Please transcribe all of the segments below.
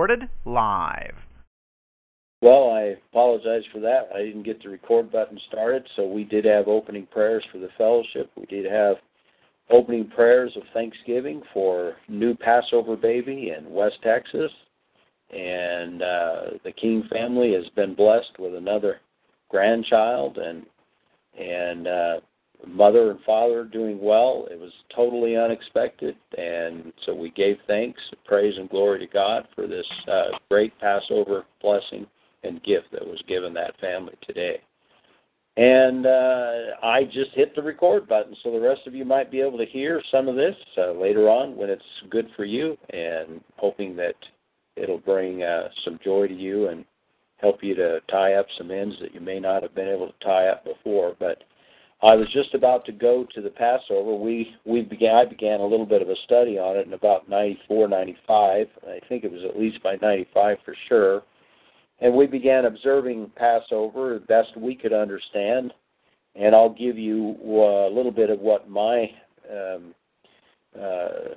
recorded live. Well, I apologize for that. I didn't get the record button started, so we did have opening prayers for the fellowship. We did have opening prayers of thanksgiving for new Passover baby in West Texas. And uh, the King family has been blessed with another grandchild and and uh, mother and father doing well. It was totally unexpected, and so we gave thanks, praise, and glory to God for this uh, great Passover blessing and gift that was given that family today. And uh, I just hit the record button, so the rest of you might be able to hear some of this uh, later on when it's good for you, and hoping that it'll bring uh, some joy to you and help you to tie up some ends that you may not have been able to tie up before. But I was just about to go to the Passover. We we began I began a little bit of a study on it in about 94, 95. I think it was at least by 95 for sure. And we began observing Passover the best we could understand. And I'll give you uh, a little bit of what my um, uh,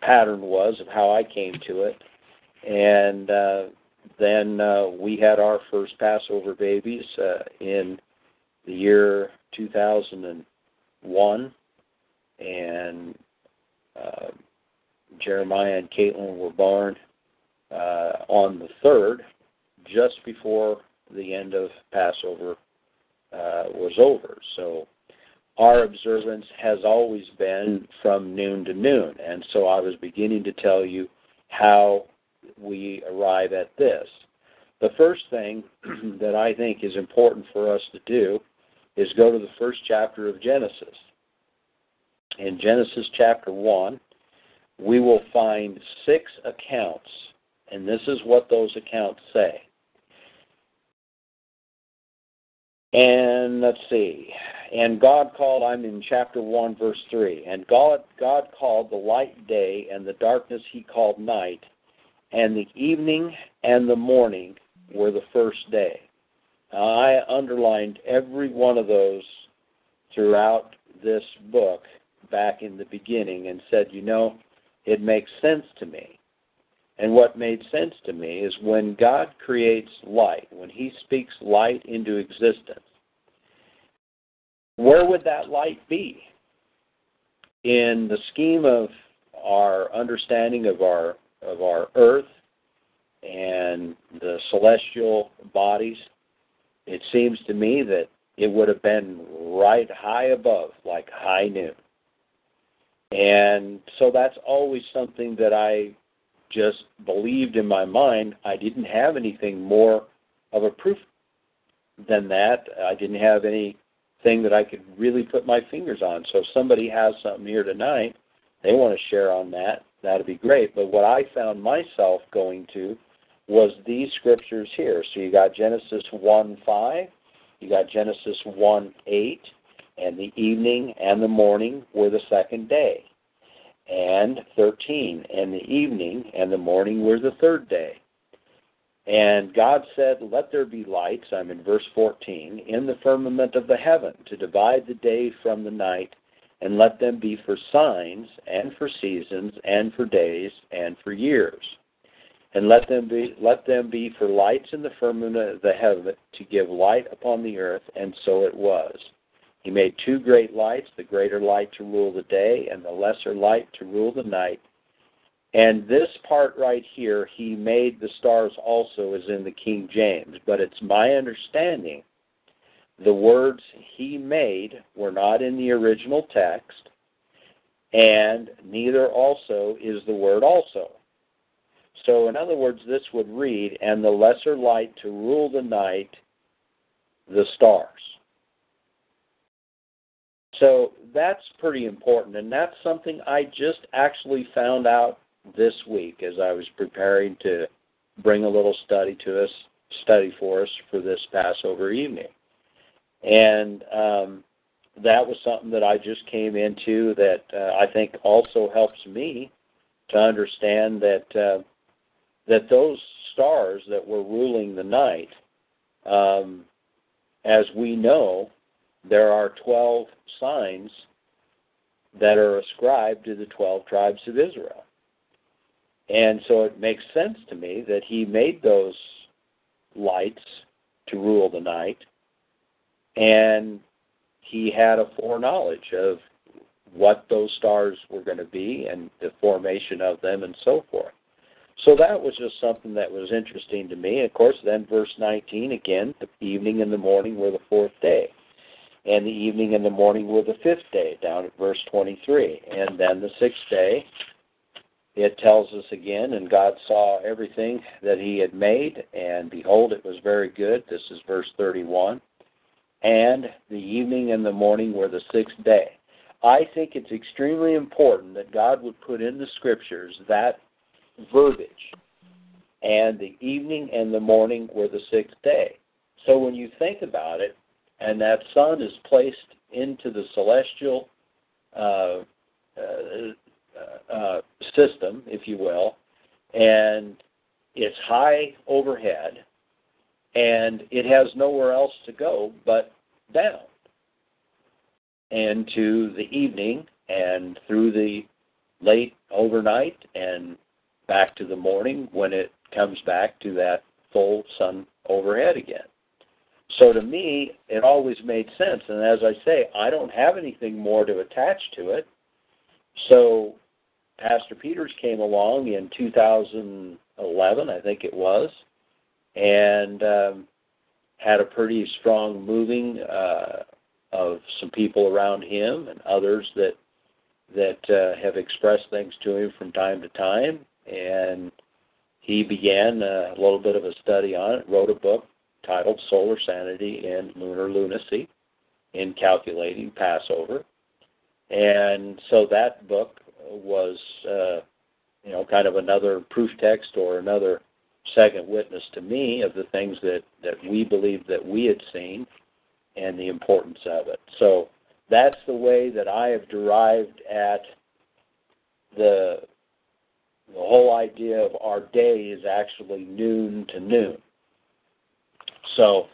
pattern was of how I came to it. And uh, then uh, we had our first Passover babies uh, in the year 2001, and uh, Jeremiah and Caitlin were born uh, on the third, just before the end of Passover uh, was over. So our observance has always been from noon to noon, and so I was beginning to tell you how we arrive at this. The first thing that I think is important for us to do is go to the first chapter of Genesis. In Genesis chapter 1, we will find six accounts, and this is what those accounts say. And let's see. And God called, I'm in chapter 1, verse 3. And God, God called the light day, and the darkness he called night, and the evening and the morning were the first day. I underlined every one of those throughout this book back in the beginning and said, you know, it makes sense to me. And what made sense to me is when God creates light, when He speaks light into existence, where would that light be? In the scheme of our understanding of our of our earth and the celestial bodies, it seems to me that it would have been right high above, like high noon. And so that's always something that I just believed in my mind. I didn't have anything more of a proof than that. I didn't have anything that I could really put my fingers on. So if somebody has something here tonight, they want to share on that, that'd be great. But what I found myself going to was these scriptures here. So you got Genesis 1 5, you got Genesis 1 8, and the evening and the morning were the second day. And 13, and the evening and the morning were the third day. And God said, Let there be lights, I'm in verse 14, in the firmament of the heaven to divide the day from the night, and let them be for signs, and for seasons, and for days, and for years and let them be let them be for lights in the firmament of the heaven to give light upon the earth and so it was. He made two great lights the greater light to rule the day and the lesser light to rule the night. And this part right here he made the stars also is in the king james. But it's my understanding the words he made were not in the original text and neither also is the word also so, in other words, this would read, and the lesser light to rule the night, the stars. So that's pretty important, and that's something I just actually found out this week as I was preparing to bring a little study to us, study for us for this Passover evening, and um, that was something that I just came into that uh, I think also helps me to understand that uh, that those stars that were ruling the night, um, as we know, there are 12 signs that are ascribed to the 12 tribes of Israel. And so it makes sense to me that he made those lights to rule the night, and he had a foreknowledge of what those stars were going to be and the formation of them and so forth. So that was just something that was interesting to me. Of course, then verse 19 again, the evening and the morning were the fourth day, and the evening and the morning were the fifth day, down at verse 23. And then the sixth day, it tells us again, and God saw everything that he had made, and behold, it was very good. This is verse 31. And the evening and the morning were the sixth day. I think it's extremely important that God would put in the scriptures that verbiage. And the evening and the morning were the sixth day. So when you think about it, and that sun is placed into the celestial uh, uh, uh, system, if you will, and it's high overhead, and it has nowhere else to go but down and to the evening and through the late overnight and back to the morning when it comes back to that full sun overhead again. So to me, it always made sense. And as I say, I don't have anything more to attach to it. So Pastor Peters came along in 2011, I think it was, and um, had a pretty strong moving uh, of some people around him and others that that uh, have expressed things to him from time to time. And he began a little bit of a study on it, wrote a book titled Solar Sanity and Lunar Lunacy in Calculating Passover. And so that book was, uh, you know, kind of another proof text or another second witness to me of the things that, that we believed that we had seen and the importance of it. So that's the way that I have derived at the the whole idea of our day is actually noon to noon. So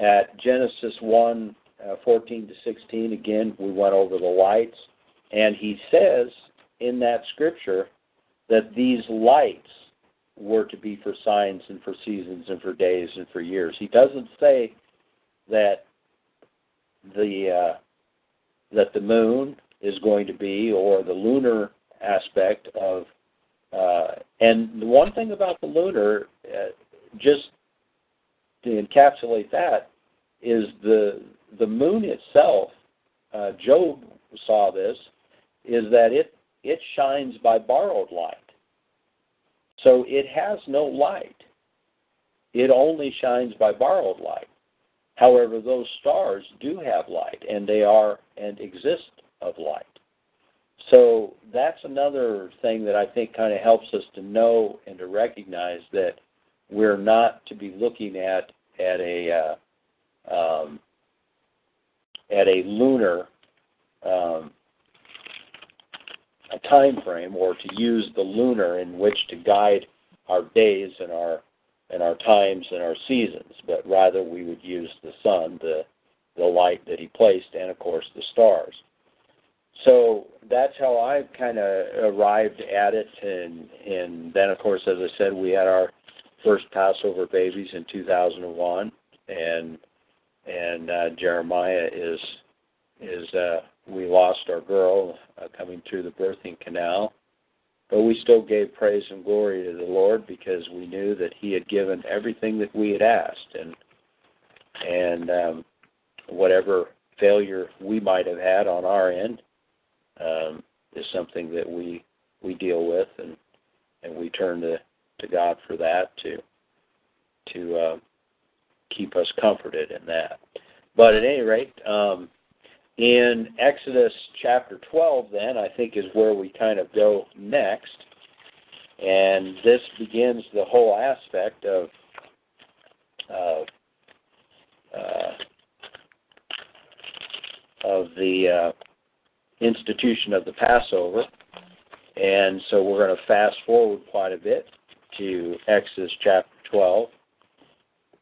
at Genesis 1 uh, 14 to 16, again, we went over the lights, and he says in that scripture that these lights were to be for signs and for seasons and for days and for years. He doesn't say that the uh, that the moon is going to be, or the lunar aspect of. Uh, and the one thing about the lunar, uh, just to encapsulate that, is the the moon itself. Uh, Job saw this, is that it it shines by borrowed light. So it has no light. It only shines by borrowed light. However, those stars do have light, and they are and exist of light. So that's another thing that I think kind of helps us to know and to recognize that we're not to be looking at at a uh, um, at a lunar um, a time frame, or to use the lunar in which to guide our days and our and our times and our seasons, but rather we would use the sun, the the light that he placed, and of course the stars. So that's how I kind of arrived at it, and and then of course, as I said, we had our first Passover babies in 2001, and and uh, Jeremiah is is uh, we lost our girl uh, coming through the birthing canal, but we still gave praise and glory to the Lord because we knew that He had given everything that we had asked, and and um, whatever failure we might have had on our end um, is something that we we deal with, and and we turn to to God for that to to uh, keep us comforted in that. But at any rate, um, in Exodus chapter 12, then, I think is where we kind of go next. And this begins the whole aspect of, of, uh, of the uh, institution of the Passover. And so we're going to fast forward quite a bit to Exodus chapter 12.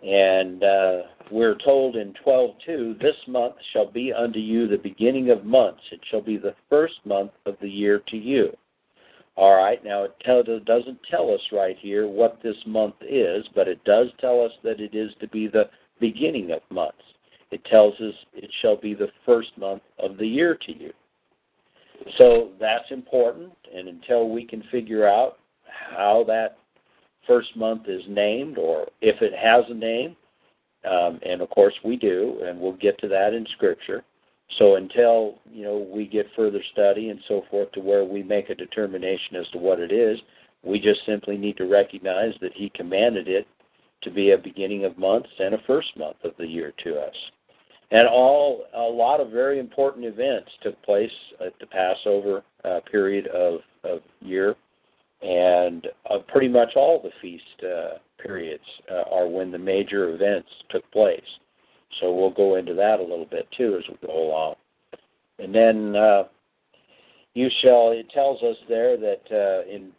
And uh, we're told in 12:2, "This month shall be unto you the beginning of months; it shall be the first month of the year to you. All right, now it, tell, it doesn't tell us right here what this month is, but it does tell us that it is to be the beginning of months. It tells us it shall be the first month of the year to you. So that's important, and until we can figure out how that first month is named or if it has a name, um, and of course we do, and we'll get to that in Scripture. So until you know we get further study and so forth to where we make a determination as to what it is, we just simply need to recognize that He commanded it to be a beginning of months and a first month of the year to us. And all a lot of very important events took place at the Passover uh, period of, of year, and uh, pretty much all the feast uh, periods uh, are when the major events took place. So we'll go into that a little bit too as we go along. And then uh, you shall. It tells us there that uh, in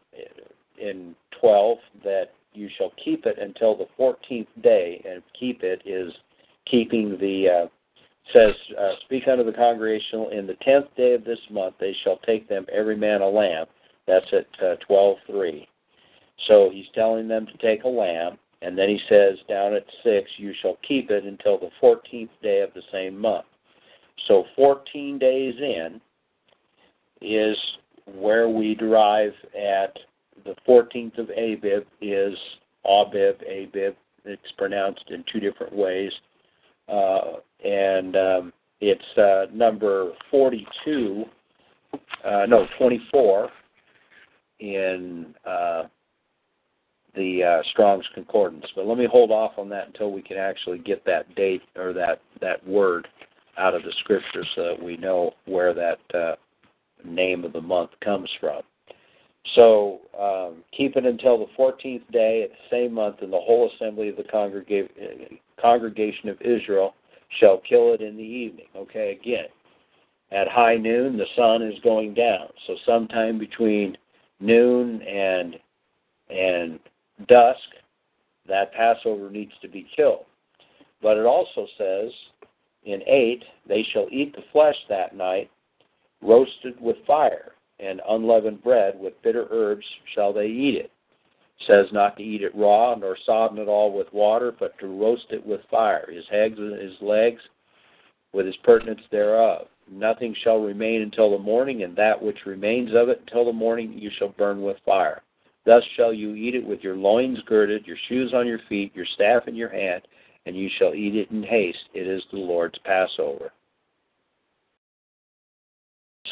in 12 that you shall keep it until the 14th day, and keep it is keeping the says, uh, Speak unto the congregation in the tenth day of this month, they shall take them every man a lamb. That's at uh, 12.3. So he's telling them to take a lamb, and then he says down at 6, You shall keep it until the 14th day of the same month. So 14 days in is where we derive at the 14th of Abib is Abib, Abib. It's pronounced in two different ways. Uh, and um, it's uh, number 42, uh, no, 24 in the uh, Strong's Concordance. But let me hold off on that until we can actually get that date or that, that word out of the scripture so that we know where that uh, name of the month comes from. So um, keep it until the 14th day of the same month, and the whole assembly of the congrega- congregation of Israel shall kill it in the evening. Okay, again, at high noon, the sun is going down. So sometime between noon and and dusk, that Passover needs to be killed. But it also says in 8, they shall eat the flesh that night, roasted with fire, and unleavened bread with bitter herbs shall they eat it says not to eat it raw nor sodden it all with water, but to roast it with fire, his and his legs with his purtenance thereof. Nothing shall remain until the morning, and that which remains of it until the morning you shall burn with fire. Thus shall you eat it with your loins girded, your shoes on your feet, your staff in your hand, and you shall eat it in haste. It is the Lord's Passover.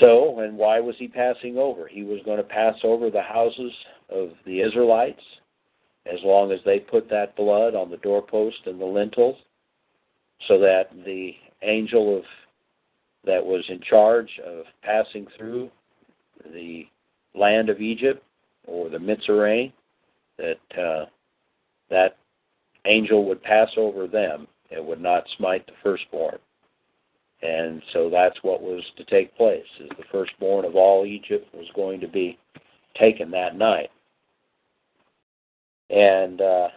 So, and why was he passing over? He was going to pass over the houses of the Israelites as long as they put that blood on the doorpost and the lintels so that the angel of that was in charge of passing through the land of Egypt or the Mitzrayim that uh, that angel would pass over them and would not smite the firstborn. And so that's what was to take place, is the firstborn of all Egypt was going to be taken that night. And uh,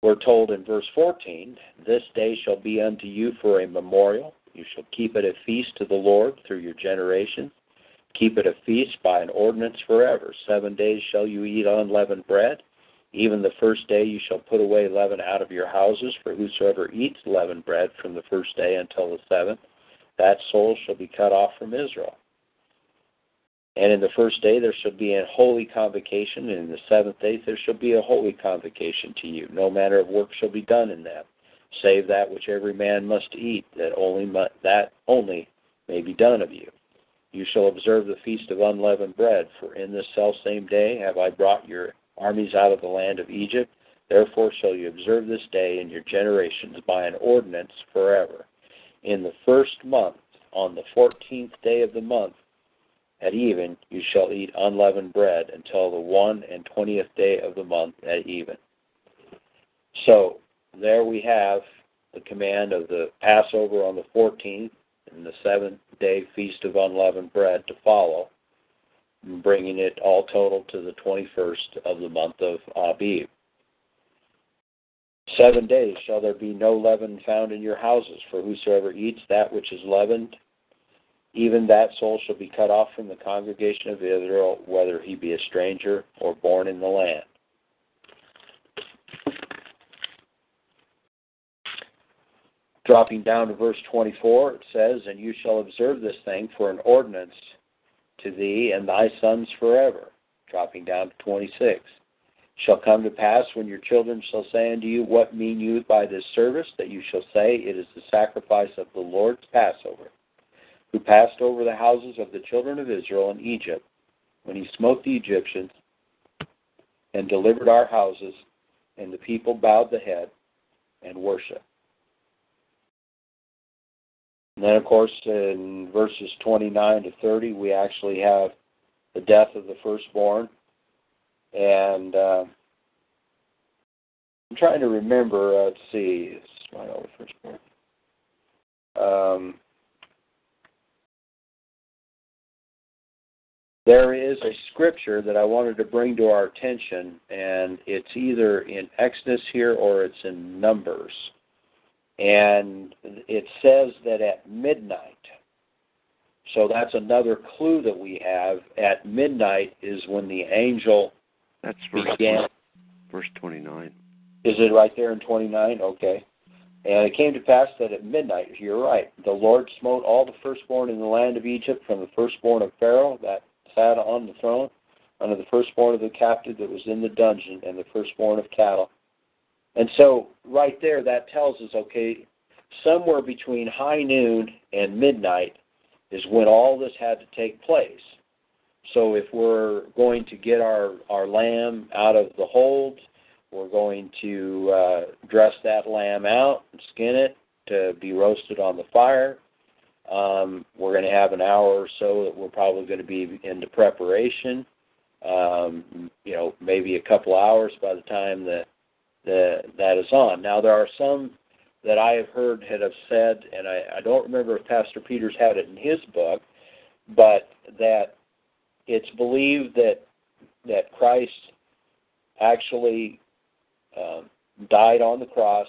we're told in verse 14, This day shall be unto you for a memorial. You shall keep it a feast to the Lord through your generations. Keep it a feast by an ordinance forever. Seven days shall you eat unleavened bread. Even the first day you shall put away leaven out of your houses, for whosoever eats leavened bread from the first day until the seventh, that soul shall be cut off from Israel. And in the first day there shall be a holy convocation, and in the seventh day there shall be a holy convocation to you. No manner of work shall be done in them, save that which every man must eat, that only that only may be done of you. You shall observe the feast of unleavened bread, for in this selfsame day have I brought your armies out of the land of Egypt. Therefore shall you observe this day in your generations by an ordinance forever. In the first month, on the fourteenth day of the month, at even, you shall eat unleavened bread until the one and twentieth day of the month at even. So, there we have the command of the Passover on the 14th and the seventh day feast of unleavened bread to follow bringing it all total to the 21st of the month of uh, Abib. Seven days shall there be no leaven found in your houses, for whosoever eats that which is leavened, even that soul shall be cut off from the congregation of Israel, whether he be a stranger or born in the land. Dropping down to verse 24, it says, And you shall observe this thing for an ordinance to thee and thy sons forever. Dropping down to 26. Shall come to pass when your children shall say unto you, What mean you by this service? That you shall say, It is the sacrifice of the Lord's Passover, who passed over the houses of the children of Israel in Egypt, when he smote the Egyptians and delivered our houses, and the people bowed the head and worshiped. And then, of course, in verses 29 to 30, we actually have the death of the firstborn. And uh, I'm trying to remember, uh, let's see, it's right over firstborn. Um, there is a scripture that I wanted to bring to our attention, and it's either in Exodus here or it's in Numbers. And it says that at midnight, so that's another clue that we have. At midnight is when the angel That's verse, began. verse 29. Is it right there in 29? Okay. And it came to pass that at midnight, you're right, the Lord smote all the firstborn in the land of Egypt, from the firstborn of Pharaoh that sat on the throne, unto the firstborn of the captive that was in the dungeon, and the firstborn of cattle. And so, right there, that tells us okay, somewhere between high noon and midnight is when all this had to take place. So, if we're going to get our, our lamb out of the hold, we're going to uh, dress that lamb out and skin it to be roasted on the fire. Um, we're going to have an hour or so that we're probably going to be into preparation. Um, you know, maybe a couple hours by the time that the, that is on. Now, there are some that I have heard that have said, and I, I don't remember if Pastor Peters had it in his book, but that it's believed that that Christ actually um, died on the cross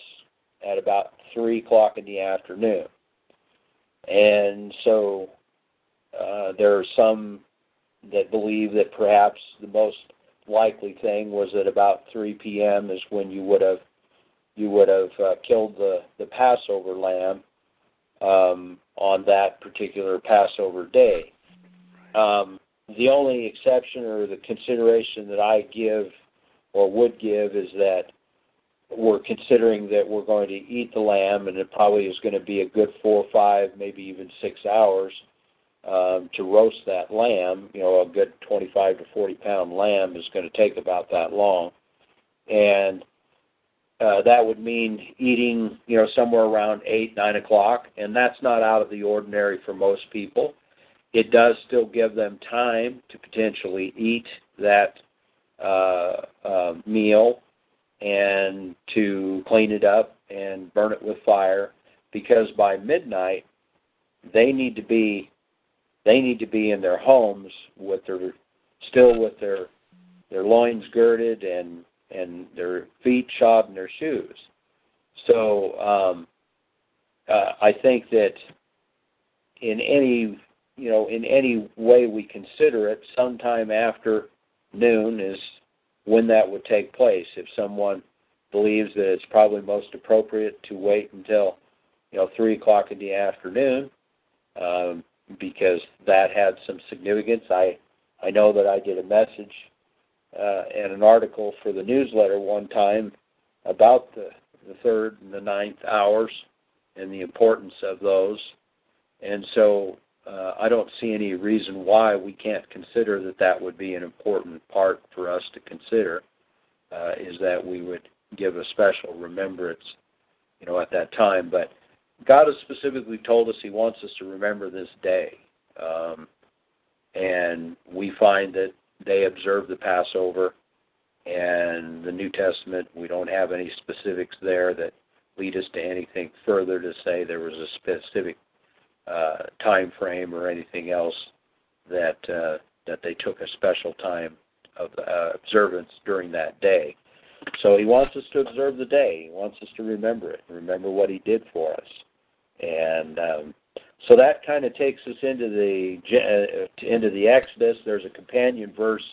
at about three o'clock in the afternoon, and so uh, there are some that believe that perhaps the most likely thing was at about 3 p.m. is when you would have you would have uh, killed the the Passover lamb um, on that particular Passover day. Um, the only exception or the consideration that I give or would give is that we're considering that we're going to eat the lamb, and it probably is going to be a good four, five, maybe even six hours um, to roast that lamb. You know, a good 25 to 40 pound lamb is going to take about that long, and uh, that would mean eating, you know, somewhere around eight, nine o'clock, and that's not out of the ordinary for most people. It does still give them time to potentially eat that uh, uh, meal and to clean it up and burn it with fire, because by midnight they need to be they need to be in their homes with their still with their their loins girded and and their feet shod in their shoes. So um, uh, I think that in any you know in any way we consider it, sometime after noon is when that would take place. If someone believes that it's probably most appropriate to wait until you know three o'clock in the afternoon, um, because that had some significance. I I know that I did a message uh, and an article for the newsletter one time about the the third and the ninth hours and the importance of those. And so uh, I don't see any reason why we can't consider that that would be an important part for us to consider. Uh, is that we would give a special remembrance, you know, at that time. But God has specifically told us He wants us to remember this day, um, and we find that they observe the Passover. And the New Testament, we don't have any specifics there that lead us to anything further to say there was a specific uh, time frame or anything else that uh, that they took a special time of uh, observance during that day. So he wants us to observe the day. He wants us to remember it, remember what he did for us. And um, So that kind of takes us into the uh, into the Exodus. There's a companion verse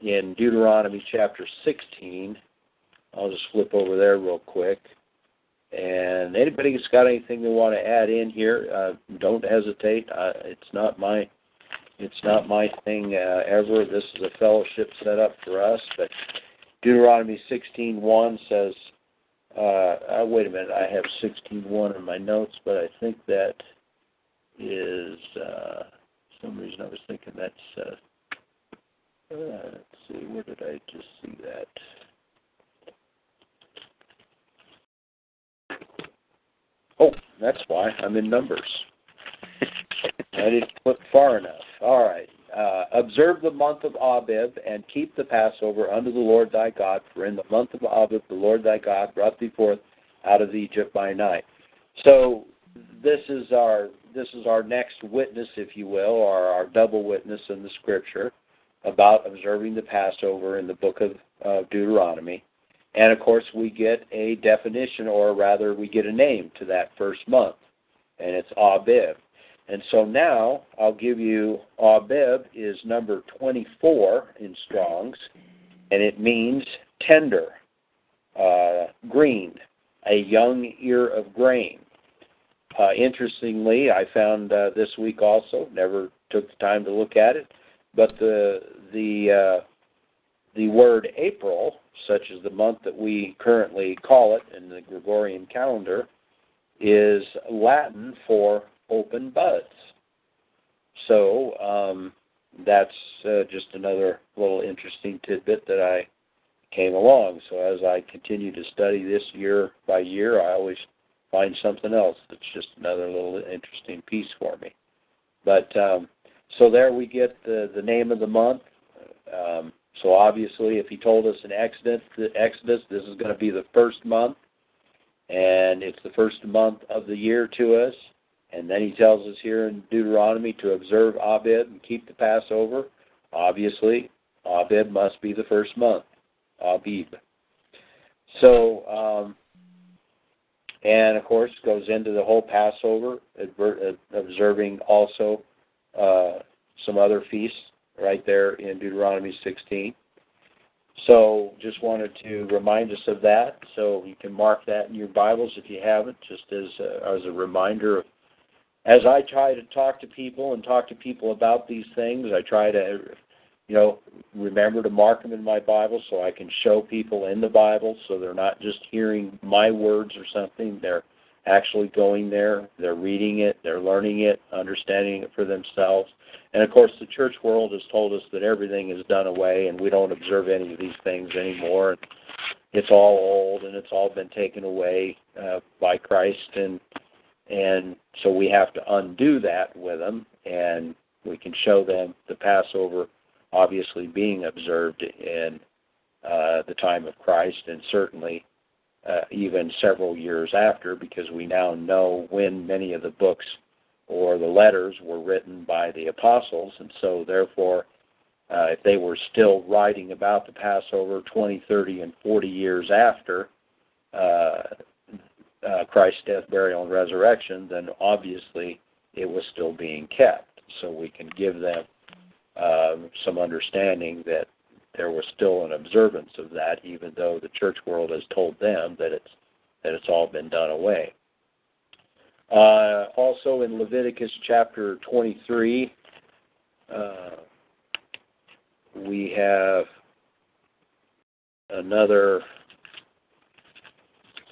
in Deuteronomy chapter 16. I'll just flip over there real quick. And anybody who's got anything they want to add in here, uh, don't hesitate. Uh, it's not my it's not my thing uh, ever. This is a fellowship set up for us. But Deuteronomy 16:1 says, uh, uh, "Wait a minute, I have 16:1 in my notes, but I think that is uh, some reason I was thinking that's. Uh, uh, let's see, where did I just see that? Oh, that's why I'm in Numbers. I didn't look far enough. All right. Uh, observe the month of Abib and keep the Passover unto the Lord thy God, for in the month of Abib the Lord thy God brought thee forth out of Egypt by night. So this is our this is our next witness, if you will, or our double witness in the Scripture about observing the Passover in the book of uh, Deuteronomy. And of course, we get a definition, or rather, we get a name to that first month, and it's Abib. And so now I'll give you Abib is number 24 in Strong's, and it means tender, uh, green, a young ear of grain. Uh, interestingly, I found uh, this week also, never took the time to look at it, but the the uh, the word April, such as the month that we currently call it in the Gregorian calendar, is Latin for open buds. So um, that's uh, just another little interesting tidbit that I came along. So as I continue to study this year by year, I always find something else that's just another little interesting piece for me. But um, so there we get the the name of the month. Um, so obviously, if he told us in Exodus, Exodus, this is going to be the first month, and it's the first month of the year to us. And then he tells us here in Deuteronomy to observe Abib and keep the Passover. Obviously, Abib must be the first month. Abib. So, um, and of course, goes into the whole Passover, observing also uh, some other feasts right there in Deuteronomy 16. So just wanted to remind us of that. So you can mark that in your Bibles if you haven't, just as a, as a reminder of. As I try to talk to people and talk to people about these things, I try to, you know, remember to mark them in my Bible so I can show people in the Bible so they're not just hearing my words or something. They're actually going there, they're reading it, they're learning it, understanding it for themselves. And of course, the church world has told us that everything is done away and we don't observe any of these things anymore. It's all old and it's all been taken away uh, by Christ, and and so we have to undo that with them, and we can show them the Passover obviously being observed in uh, the time of Christ, and certainly uh, even several years after, because we now know when many of the books or the letters were written by the apostles, and so therefore, uh, if they were still writing about the Passover 20, 30, and 40 years after uh, uh, Christ's death, burial, and resurrection, then obviously it was still being kept. So we can give them um, some understanding that there was still an observance of that, even though the church world has told them that it's that it's all been done away. Uh, also in Leviticus chapter 23, uh, we have another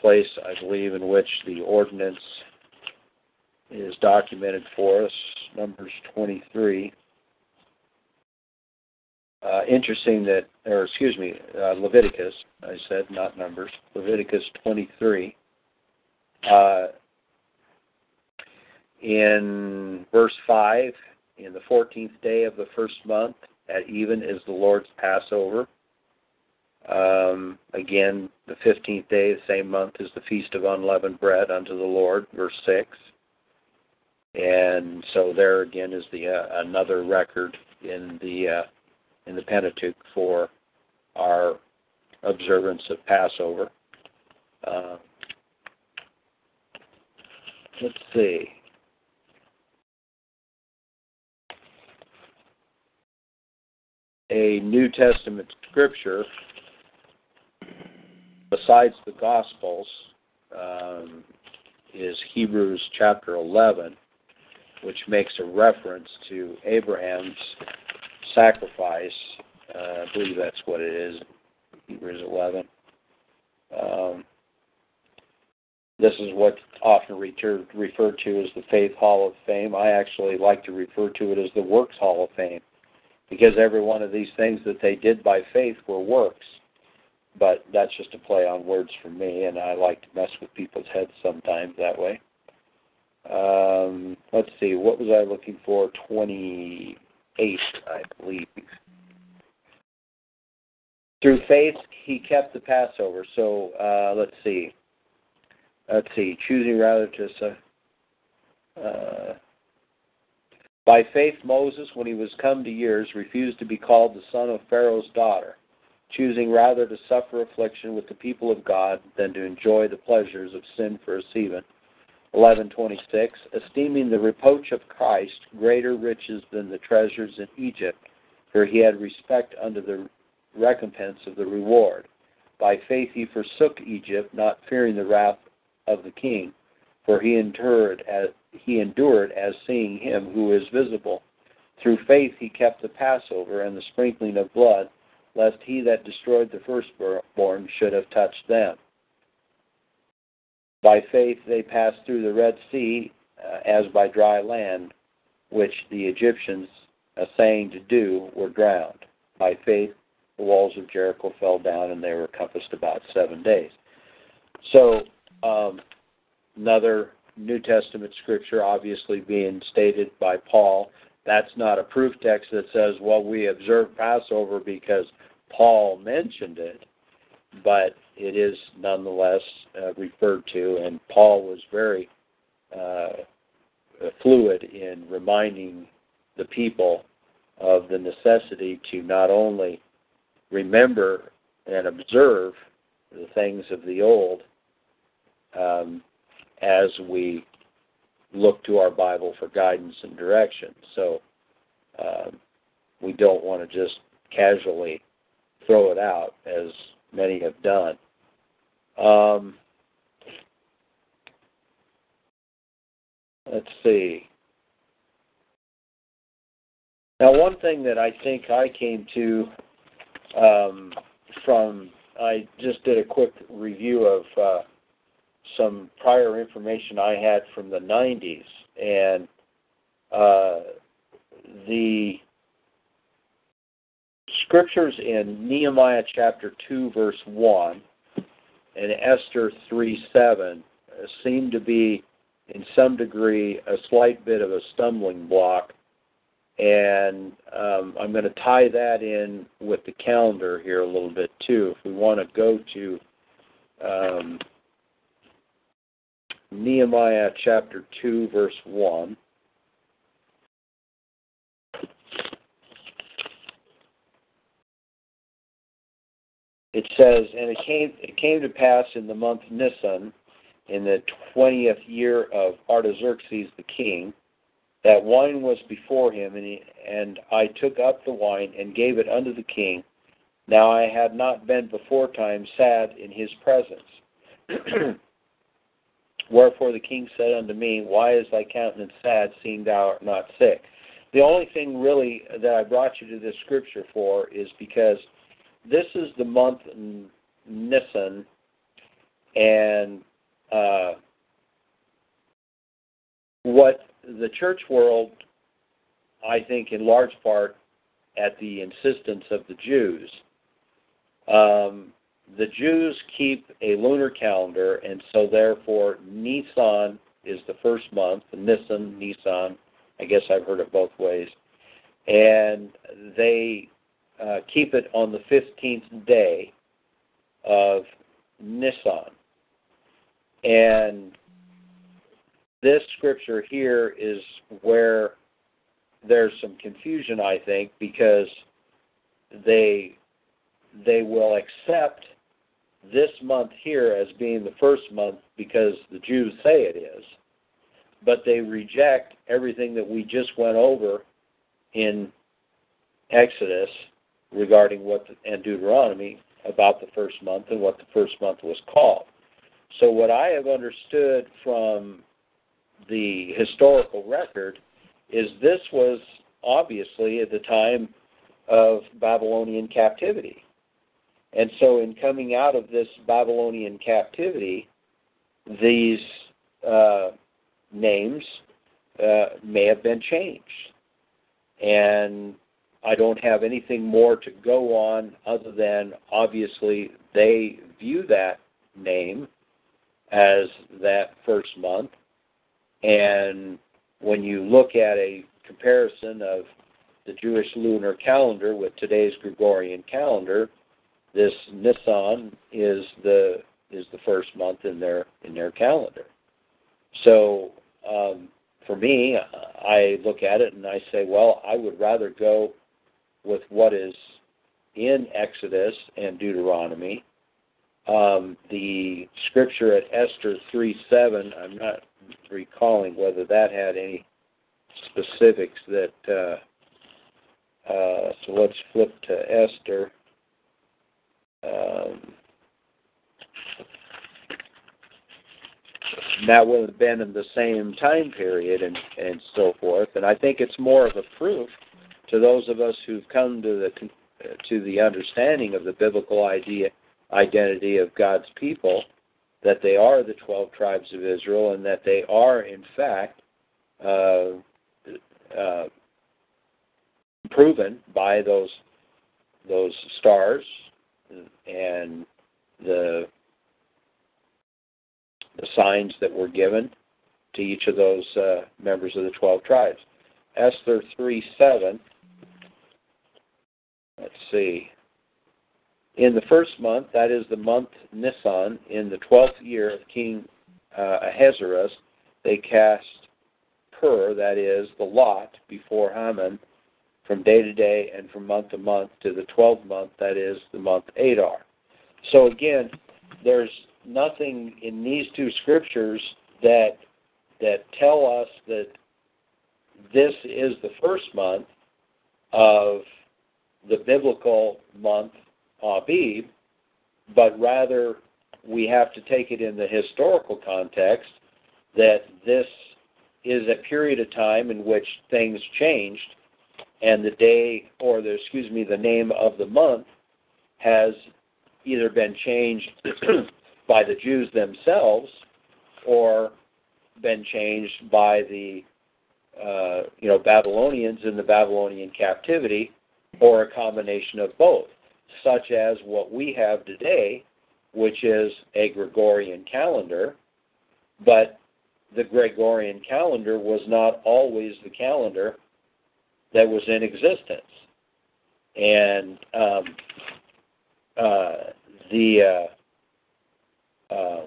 place, I believe, in which the ordinance is documented for us, Numbers 23. Uh, interesting that, or excuse me, uh, Leviticus, I said, not Numbers, Leviticus 23. Uh, in verse 5, in the 14th day of the first month, at even is the Lord's Passover. Um, again, the 15th day, the same month, is the Feast of Unleavened Bread unto the Lord, verse 6. And so there again is the uh, another record in the uh, in the Pentateuch for our observance of Passover. Uh, let's see. A New Testament scripture besides the Gospels um, is Hebrews chapter 11, which makes a reference to Abraham's sacrifice. Uh, I believe that's what it is, Hebrews 11. Um, this is what's often referred to as the Faith Hall of Fame. I actually like to refer to it as the Works Hall of Fame because every one of these things that they did by faith were works. But that's just a play on words for me, and I like to mess with people's heads sometimes that way. Um, let's see, what was I looking for? 28, I believe. Through faith, he kept the Passover. So uh, let's see. Let's see. Choosing rather to. Uh, by faith, Moses, when he was come to years, refused to be called the son of Pharaoh's daughter, choosing rather to suffer affliction with the people of God than to enjoy the pleasures of sin for a season. 11:26 esteeming the reproach of Christ greater riches than the treasures in Egypt for he had respect unto the recompense of the reward by faith he forsook Egypt not fearing the wrath of the king for he endured as he endured as seeing him who is visible through faith he kept the passover and the sprinkling of blood lest he that destroyed the firstborn should have touched them by faith they passed through the Red Sea uh, as by dry land, which the Egyptians, assaying to do, were drowned. By faith the walls of Jericho fell down and they were compassed about seven days. So, um, another New Testament scripture, obviously being stated by Paul. That's not a proof text that says, well, we observe Passover because Paul mentioned it but it is nonetheless uh, referred to, and Paul was very uh, fluid in reminding the people of the necessity to not only remember and observe the things of the old um, as we look to our Bible for guidance and direction. So um, we don't want to just casually throw it out as many have done. Um, let's see. Now, one thing that I think I came to um, from, I just did a quick review of uh, some prior information I had from the 90s, and uh, the scriptures in Nehemiah chapter 2, verse 1, and Esther 3 7 seem to be, in some degree, a slight bit of a stumbling block. And um, I'm going to tie that in with the calendar here a little bit too. If we want to go to um, Nehemiah chapter 2, verse 1. it says, and it came it came to pass in the month Nisan, in the twentieth year of Artaxerxes the king, that wine was before him, and, he, and I took up the wine and gave it unto the king. Now I had not been before time sad in his presence. Wherefore the king said unto me, Why is thy countenance sad, seeing thou art not sick? The only thing really that I brought you to this scripture for is because this is the month Nisan, and uh, what the church world, I think, in large part, at the insistence of the Jews, um, the Jews keep a lunar calendar, and so therefore Nisan is the first month, Nisan, Nisan. I guess I've heard it both ways, and they uh, keep it on the 15th day of Nisan. And this scripture here is where there's some confusion, I think, because they they will accept this month here as being the first month because the Jews say it is, but they reject everything that we just went over in Exodus regarding what the, and Deuteronomy about the first month and what the first month was called. So what I have understood from the historical record is this was obviously at the time of Babylonian captivity. And so in coming out of this Babylonian captivity, these uh, names uh, may have been changed. And I don't have anything more to go on other than obviously they view that name as that first month. And when you look at a comparison of the Jewish lunar calendar with today's Gregorian calendar, this Nisan is the is the first month in their in their calendar. So um, for me, I look at it and I say, well, I would rather go with what is in Exodus and Deuteronomy. Um, the scripture at Esther 3 7, I'm not recalling whether that had any specifics that. Uh, uh, so let's flip to Esther. Um, that would have been in the same time period and, and so forth. And I think it's more of a proof to those of us who've come to the to the understanding of the biblical idea identity of God's people that they are the 12 tribes of Israel and that they are in fact uh, uh, proven by those those stars and the the signs that were given to each of those uh, members of the 12 tribes. Esther 3 7. Let's see. In the first month, that is the month Nisan, in the 12th year of King uh, Ahasuerus, they cast pur, that is, the lot, before Haman from day to day and from month to month to the 12th month, that is, the month Adar. So again, there's nothing in these two scriptures that that tell us that this is the first month of the biblical month Abib, but rather we have to take it in the historical context that this is a period of time in which things changed and the day or the excuse me the name of the month has either been changed by the Jews themselves or been changed by the uh, you know Babylonians in the Babylonian captivity, or a combination of both, such as what we have today, which is a Gregorian calendar, but the Gregorian calendar was not always the calendar that was in existence, and um, uh, the uh, um,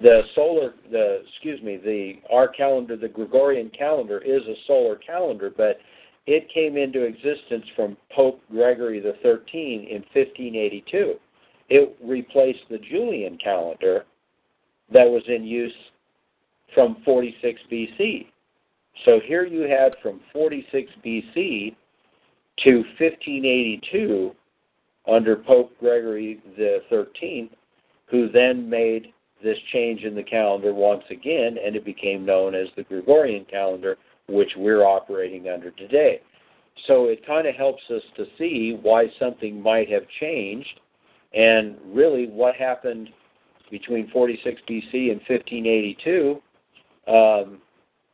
the solar, the excuse me, the our calendar, the Gregorian calendar is a solar calendar, but it came into existence from Pope Gregory the 13 in 1582. It replaced the Julian calendar that was in use from 46 BC. So here you had from 46 BC to 1582 under Pope Gregory the 13th, who then made this change in the calendar once again, and it became known as the Gregorian calendar, which we're operating under today. So it kind of helps us to see why something might have changed, and really what happened between 46 BC and 1582. Um,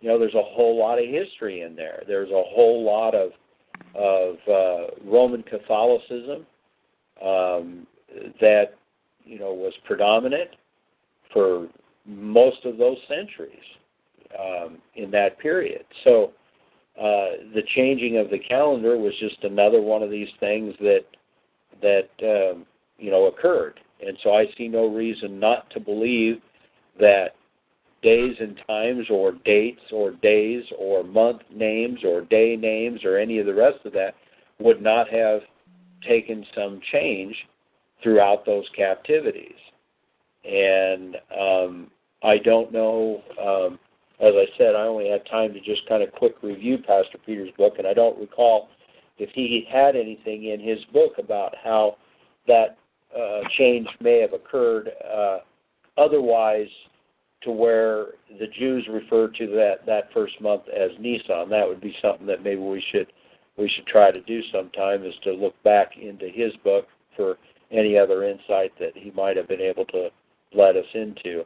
you know, there's a whole lot of history in there. There's a whole lot of of uh, Roman Catholicism um, that you know was predominant for most of those centuries um, in that period. So uh, the changing of the calendar was just another one of these things that that um, you know occurred, and so I see no reason not to believe that days and times or dates or days or month names or day names or any of the rest of that would not have taken some change throughout those captivities. And um, I don't know, um, as I said, I only had time to just kind of quick review Pastor Peter's book, and I don't recall if he had anything in his book about how that uh, change may have occurred uh, otherwise to where the Jews refer to that that first month as Nisan. That would be something that maybe we should we should try to do sometime is to look back into his book for any other insight that he might have been able to let us into.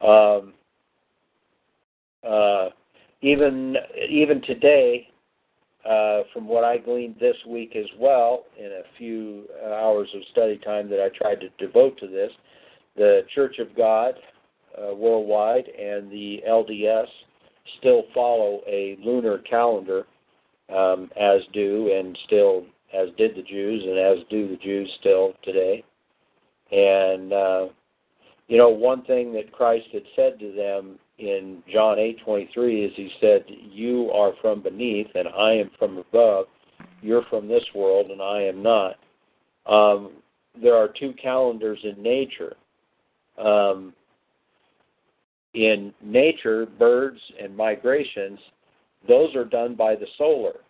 Um, uh, even even today, uh, from what I gleaned this week as well, in a few hours of study time that I tried to devote to this, the Church of God worldwide and the LDS still follow a lunar calendar, um, as do and still as did the Jews and as do the Jews still today. And uh, you know, one thing that Christ had said to them in John eight twenty three is He said, "You are from beneath, and I am from above. You're from this world, and I am not." Um, there are two calendars in nature. Um, in nature, birds and migrations, those are done by the solar.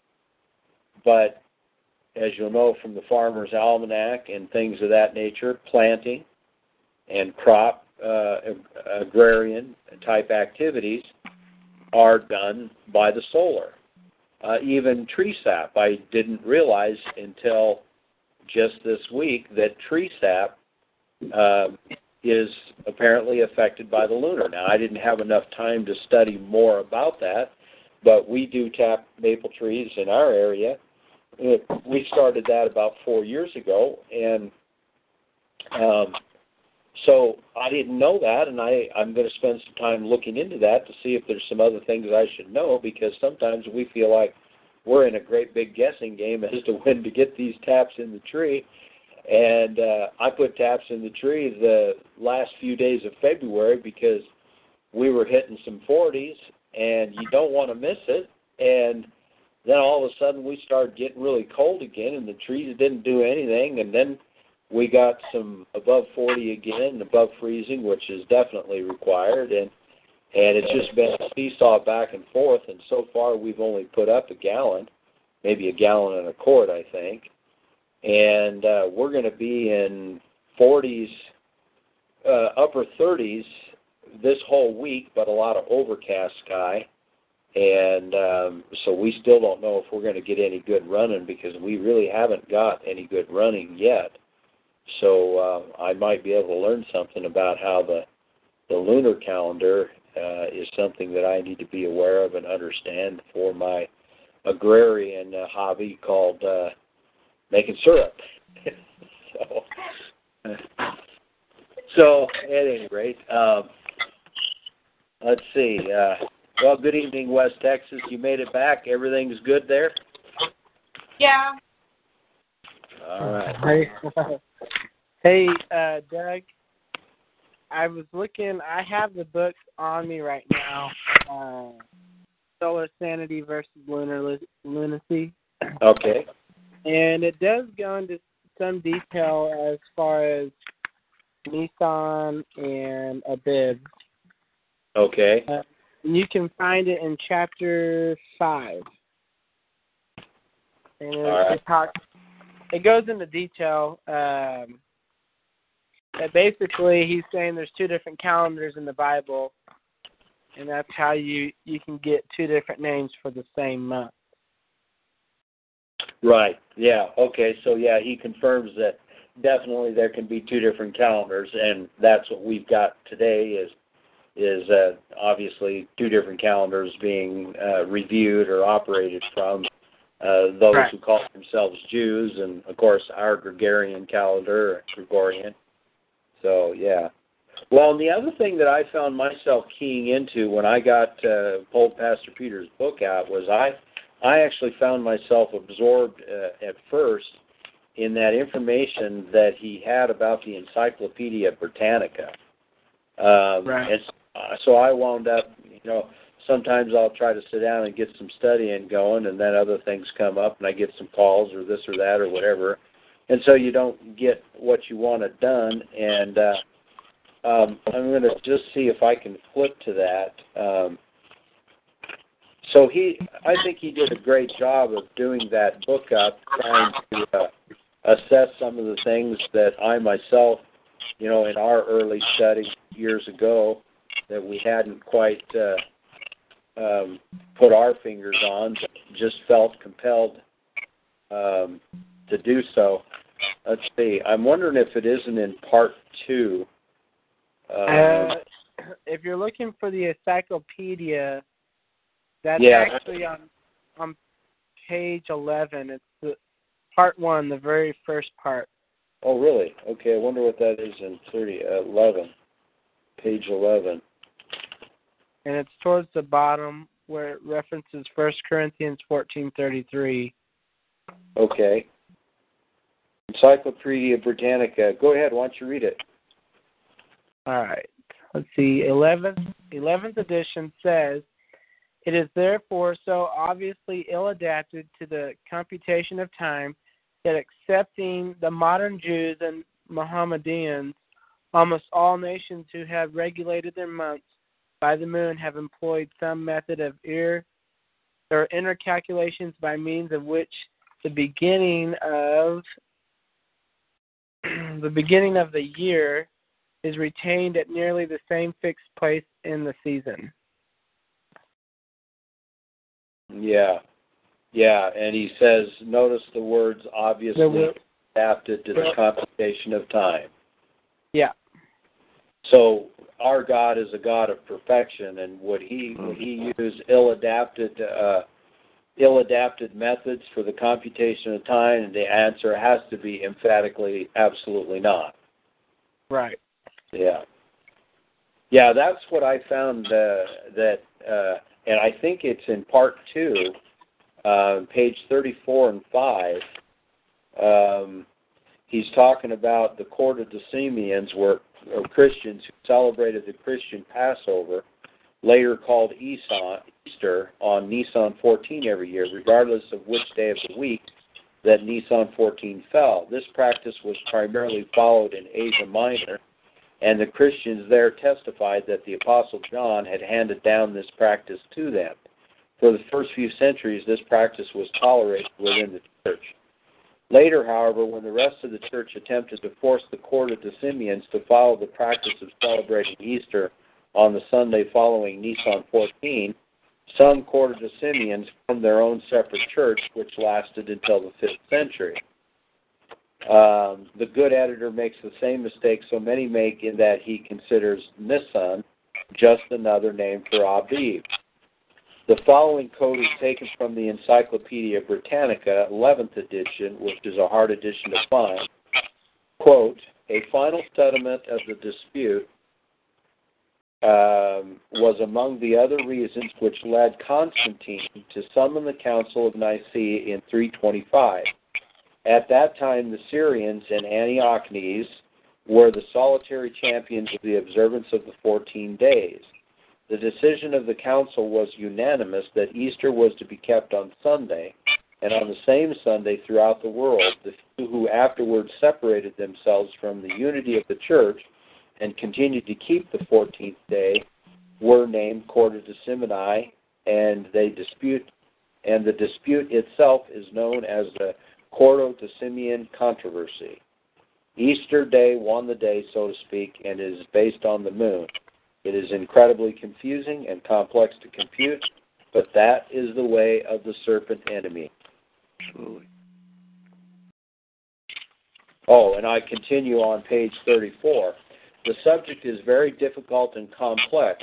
But as you'll know from the Farmer's Almanac and things of that nature, planting and crop uh, agrarian type activities are done by the solar. Uh, even tree sap, I didn't realize until just this week that tree sap uh, is apparently affected by the lunar. Now, I didn't have enough time to study more about that, but we do tap maple trees in our area. We started that about four years ago, and um, so I didn't know that, and I, I'm going to spend some time looking into that to see if there's some other things I should know because sometimes we feel like we're in a great big guessing game as to when to get these taps in the tree and uh, I put taps in the tree the last few days of February because we were hitting some 40s, and you don't want to miss it. And then all of a sudden we started getting really cold again, and the trees didn't do anything. And then we got some above 40 again, above freezing, which is definitely required. And and it's just been a seesaw back and forth. And so far we've only put up a gallon, maybe a gallon and a quart, I think and uh, we're going to be in 40s, uh, upper 30s this whole week, but a lot of overcast sky. And um, so we still don't know if we're going to get any good running because we really haven't got any good running yet. So uh, I might be able to learn something about how the the lunar calendar uh, is something that I need to be aware of and understand for my agrarian uh, hobby called uh, making syrup. so, so at any rate, um, let's see. Uh, well, good evening, West Texas. You made it back. Everything's good there. Yeah. All right. Hey, hey, uh, Doug. I was looking. I have the book on me right now. Uh, Solar Sanity versus Lunar Lunacy. Okay and it does go into some detail as far as Nisan and Abib. Okay. Uh, you can find it in chapter five. And right. it, talks, it goes into detail. Um, that basically he's saying there's two different calendars in the Bible, and that's how you you can get two different names for the same month. Right. Yeah. Okay. So yeah, he confirms that definitely there can be two different calendars, and that's what we've got today. Is is uh, obviously two different calendars being uh, reviewed or operated from uh, those right. who call themselves Jews, and of course our Gregorian calendar, Gregorian. So yeah. Well, and the other thing that I found myself keying into when I got uh, pulled Pastor Peter's book out was I I actually found myself absorbed uh, at first in that information that he had about the Encyclopedia Britannica. Um, right. And so I wound up, you know, sometimes I'll try to sit down and get some studying going, and then other things come up, and I get some calls or this or that or whatever, and so you don't get what you wanted done. And uh, um, I'm going to just see if I can flip to that. Um, so he, I think he did a great job of doing that book up, trying to uh, assess some of the things that I myself, you know, in our early study years ago, that we hadn't quite uh, um, put our fingers on, just felt compelled um, to do so. Let's see. I'm wondering if it isn't in part two. Um, Uh, if you're looking for the encyclopedia, that's Yeah. actually on on page 11. It's the part one, the very first part. oh, really? Okay. I wonder what that is in 30, uh, 11, page 11. and it's towards the bottom where it references First Corinthians fourteen thirty three. Okay. Encyclopedia Britannica. Go ahead. Why don't you read it? All right. Let's see. Eleventh eleventh edition says, "It is therefore so obviously ill adapted to the computation of time that excepting the modern Jews and Mohammedans, almost all nations who have regulated their months by the moon have employed some method of ear or inner calculations by means of which the beginning of the beginning of the year is retained at nearly the same fixed place in the season. Yeah. Yeah. And he says, notice the words obviously adapted to the computation of time. Yeah. So our God is a God of perfection, and would he would he use ill adapted uh, ill adapted methods for the computation of time? And the answer has to be emphatically, absolutely not. Right. Yeah. Yeah, that's what I found uh, that, uh, and I think it's in part two, uh, page 34 and 5. Um, he's talking about the court of where or Christians who celebrated the Christian Passover, later called Easter, on Nisan 14 every year, regardless of which day of the week that Nisan 14 fell. This practice was primarily followed in Asia Minor and the Christians there testified that the Apostle John had handed down this practice to them. For the first few centuries, this practice was tolerated within the church. Later, however, when the rest of the church attempted to force the Quartodecimans to follow the practice of celebrating Easter on the Sunday following Nisan 14, some court of the Simeons formed their own separate church, which lasted until the 5th century. Um, the good editor makes the same mistake so many make in that he considers Nisan just another name for Aviv. The following code is taken from the Encyclopedia Britannica, 11th edition, which is a hard edition to find. Quote, a final settlement of the dispute um, was among the other reasons which led Constantine to summon the Council of Nicaea in 325. At that time, the Syrians and Antiochenes were the solitary champions of the observance of the 14 days. The decision of the council was unanimous that Easter was to be kept on Sunday, and on the same Sunday throughout the world, the few who afterwards separated themselves from the unity of the church and continued to keep the 14th day were named Simoni, and they dispute, and the dispute itself is known as the Quarto to Simeon controversy. Easter Day won the day, so to speak, and is based on the moon. It is incredibly confusing and complex to compute, but that is the way of the serpent enemy. Absolutely. Oh, and I continue on page 34. The subject is very difficult and complex.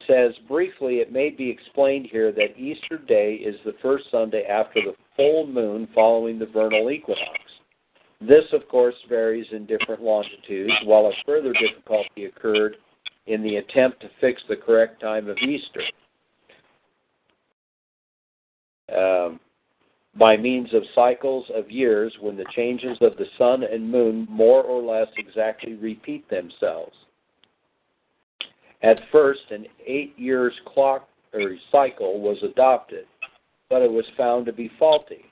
It says briefly, it may be explained here that Easter Day is the first Sunday after the full moon following the vernal equinox. This, of course, varies in different longitudes, while a further difficulty occurred in the attempt to fix the correct time of Easter. Um, by means of cycles of years when the changes of the sun and moon more or less exactly repeat themselves. At first, an eight years clock or cycle was adopted, but it was found to be faulty.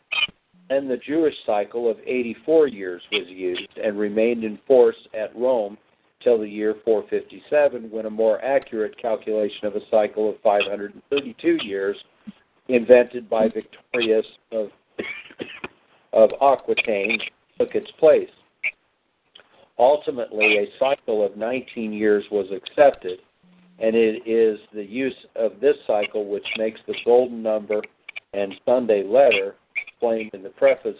Then the Jewish cycle of 84 years was used and remained in force at Rome till the year 457, when a more accurate calculation of a cycle of 532 years, invented by Victorius of, of Aquitaine, took its place. Ultimately, a cycle of 19 years was accepted, and it is the use of this cycle which makes the golden number and Sunday letter explained in the preface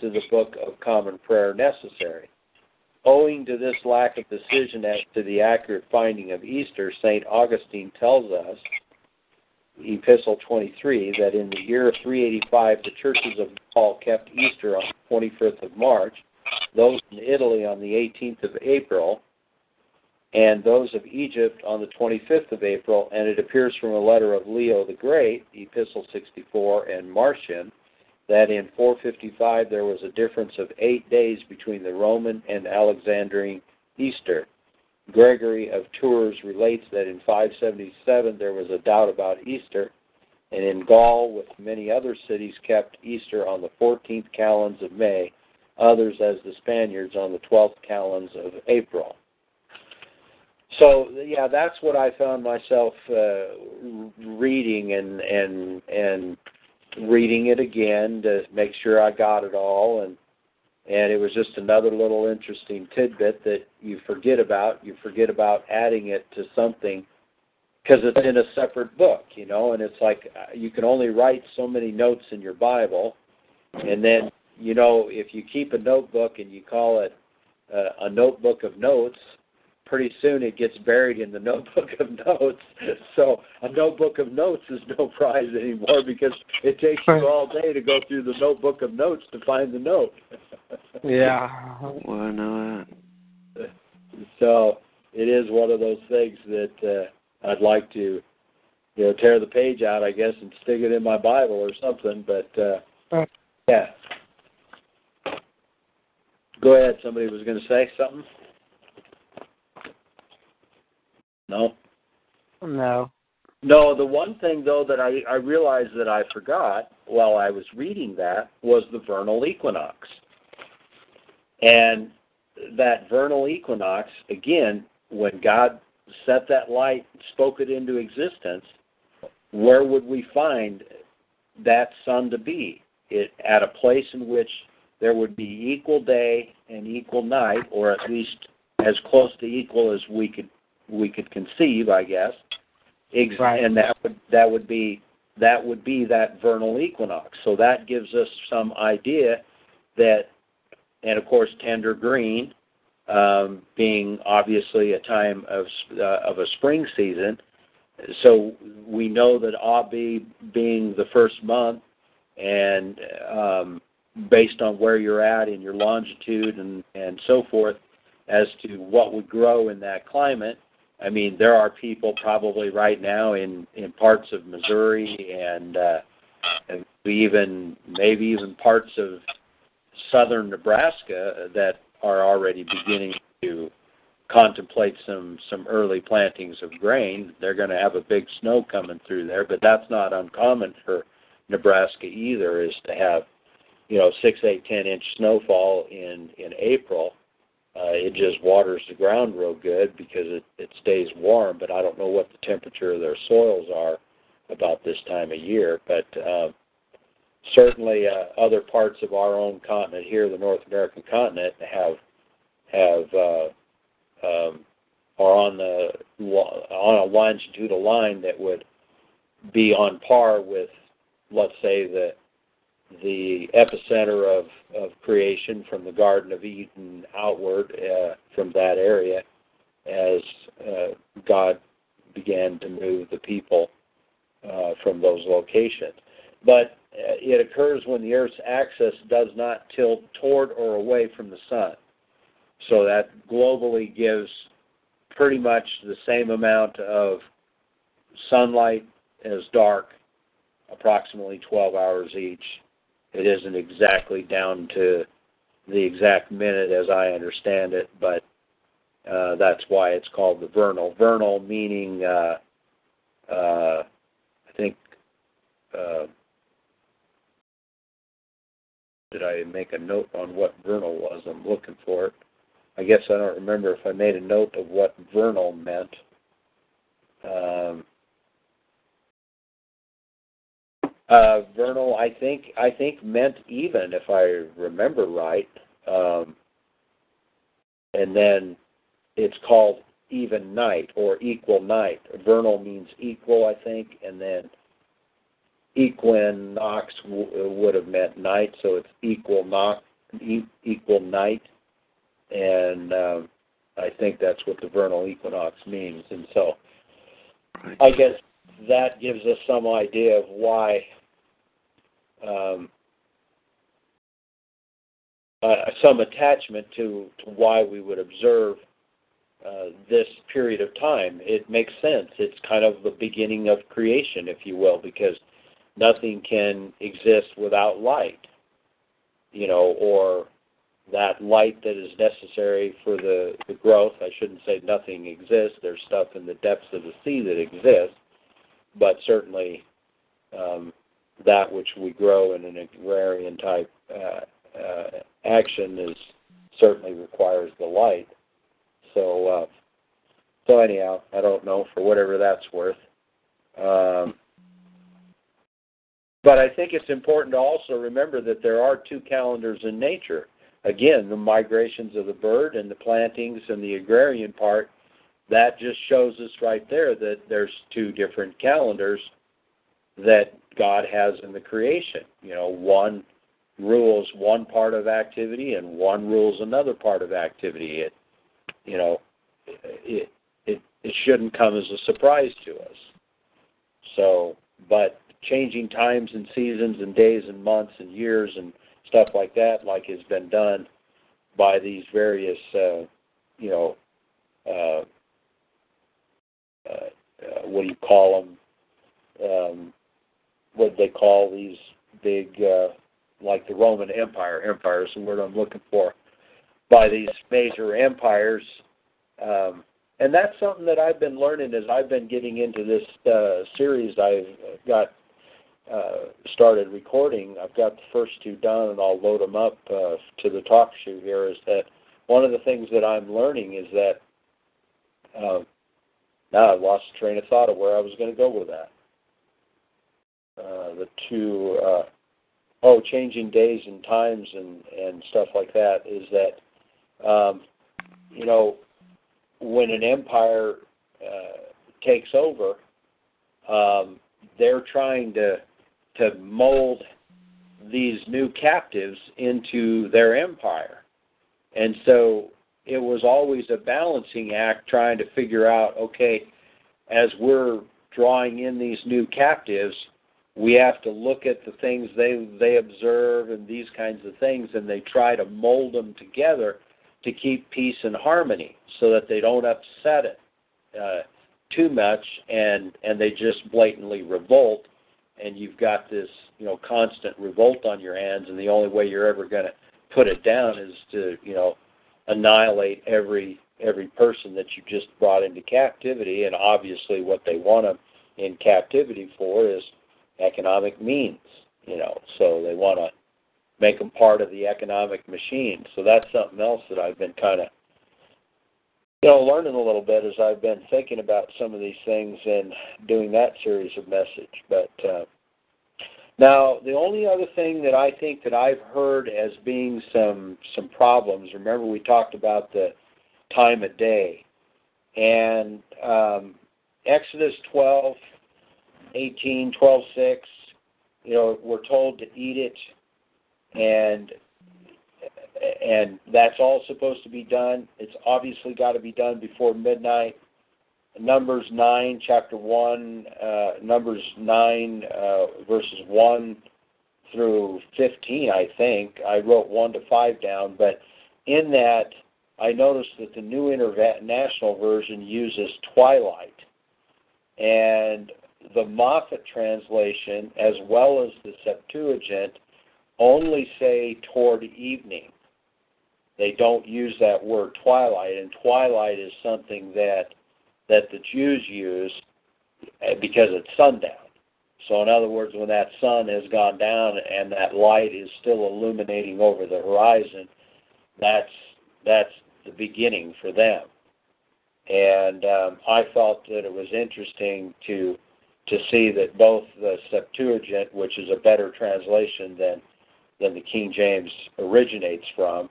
to the Book of Common Prayer necessary. Owing to this lack of decision as to the accurate finding of Easter, St. Augustine tells us, Epistle 23, that in the year 385 the churches of Gaul kept Easter on the 25th of March, those in Italy on the 18th of April, and those of Egypt on the 25th of April, and it appears from a letter of Leo the Great, Epistle 64, and Marcian, that in 455 there was a difference of eight days between the Roman and Alexandrine Easter. Gregory of Tours relates that in 577 there was a doubt about Easter, and in Gaul, with many other cities, kept Easter on the 14th calends of May, others, as the Spaniards, on the 12th calends of April. So yeah, that's what I found myself uh, reading and and and reading it again to make sure I got it all. And and it was just another little interesting tidbit that you forget about. You forget about adding it to something because it's in a separate book, you know, and it's like uh, you can only write so many notes in your Bible, and then you know if you keep a notebook and you call it uh, a notebook of notes, pretty soon it gets buried in the notebook of notes. So a notebook of notes is no prize anymore because it takes you all day to go through the notebook of notes to find the note. Yeah. Well, I know that. So it is one of those things that uh, I'd like to, you know, tear the page out, I guess, and stick it in my Bible or something. But uh, yeah. Go ahead. Somebody was going to say something. No. No. No, the one thing though that I, I realized that I forgot while I was reading that was the vernal equinox. And that vernal equinox, again, when God set that light, spoke it into existence, where would we find that sun to be? It at a place in which there would be equal day and equal night, or at least as close to equal as we could we could conceive, I guess. Ex- Right. And that would that would be that would be that vernal equinox. So that gives us some idea that, and of course, tender green, um, being obviously a time of uh, of a spring season. So we know that Abib being the first month, and um, based on where you're at in your longitude and and so forth, as to what would grow in that climate. I mean, there are people probably right now in in parts of Missouri and uh, even maybe even parts of southern Nebraska that are already beginning to contemplate some some early plantings of grain. They're going to have a big snow coming through there, but that's not uncommon for Nebraska either. Is to have you know six, eight, ten inch snowfall in in April. Uh, it just waters the ground real good because it it stays warm. But I don't know what the temperature of their soils are about this time of year. But uh, certainly, uh, other parts of our own continent here, the North American continent, have have uh, um, are on the on a longitudinal line that would be on par with, let's say, the the epicenter of, of creation from the Garden of Eden outward uh, from that area as uh, God began to move the people uh, from those locations. But uh, it occurs when the Earth's axis does not tilt toward or away from the sun. So that globally gives pretty much the same amount of sunlight as dark, approximately 12 hours each. It isn't exactly down to the exact minute as I understand it, but uh, that's why it's called the vernal. Vernal meaning, uh, uh, I think, uh, did I make a note on what vernal was? I'm looking for it. I guess I don't remember if I made a note of what vernal meant. Um, uh, vernal, I think, I think meant even, if I remember right. Um, and then it's called even night or equal night. Vernal means equal, I think, and then equinox w- would have meant night, so it's equal not e- equal night, and um, I think that's what the vernal equinox means. And so, I guess that gives us some idea of why um, uh, some attachment to, to why we would observe uh, this period of time. It makes sense. It's kind of the beginning of creation, if you will, because nothing can exist without light, you know, or that light that is necessary for the, the growth. I shouldn't say nothing exists. There's stuff in the depths of the sea that exists, but certainly um, that which we grow in an agrarian type uh, uh, action is certainly requires the light. So, uh, so anyhow, I don't know for whatever that's worth. Um, but I think it's important to also remember that there are two calendars in nature. Again, the migrations of the bird and the plantings and the agrarian part, that just shows us right there that there's two different calendars that God has in the creation. You know, one rules one part of activity and one rules another part of activity. It, you know, it it it shouldn't come as a surprise to us. So, but changing times and seasons and days and months and years and stuff like that, like has been done by these various, uh, you know, uh, uh, uh, what do you call them? Um, what they call these big, uh, like the Roman Empire. Empire is the word I'm looking for. By these major empires, um, and that's something that I've been learning as I've been getting into this uh, series. I've got uh, started recording. I've got the first two done, and I'll load them up uh, to the talk show here. Is that one of the things that I'm learning is that uh, now I've lost the train of thought of where I was going to go with that. Uh, the two, uh, oh, changing days and times and and stuff like that is that, um, you know, when an empire uh, takes over, um, they're trying to to mold these new captives into their empire. And so it was always a balancing act trying to figure out okay, as we're drawing in these new captives, we have to look at the things they they observe and these kinds of things and they try to mold them together to keep peace and harmony so that they don't upset it uh, too much and and they just blatantly revolt. And you've got this you know constant revolt on your hands and the only way you're ever going to put it down is to you know annihilate every every person that you just brought into captivity. And obviously what they want them in captivity for is economic means you know so they want to make them part of the economic machine so that's something else that I've been kind of you know learning a little bit as I've been thinking about some of these things and doing that series of message but uh now, the only other thing that I think that I've heard as being some some problems. Remember, we talked about the time of day, and um, Exodus 12, 18, 12, 6. You know, we're told to eat it, and and that's all supposed to be done. It's obviously got to be done before midnight. Numbers 9, chapter 1, uh, Numbers 9, uh, verses 1 through 15, I think. I wrote 1 to 5 down, but in that, I noticed that the New International Version uses twilight. And the Moffatt translation, as well as the Septuagint, only say toward evening. They don't use that word twilight, and twilight is something that that the Jews use eh, because it's sundown. So, in other words, when that sun has gone down and that light is still illuminating over the horizon, that's that's the beginning for them. And um, I felt that it was interesting to to see that both the Septuagint, which is a better translation than than the King James originates from,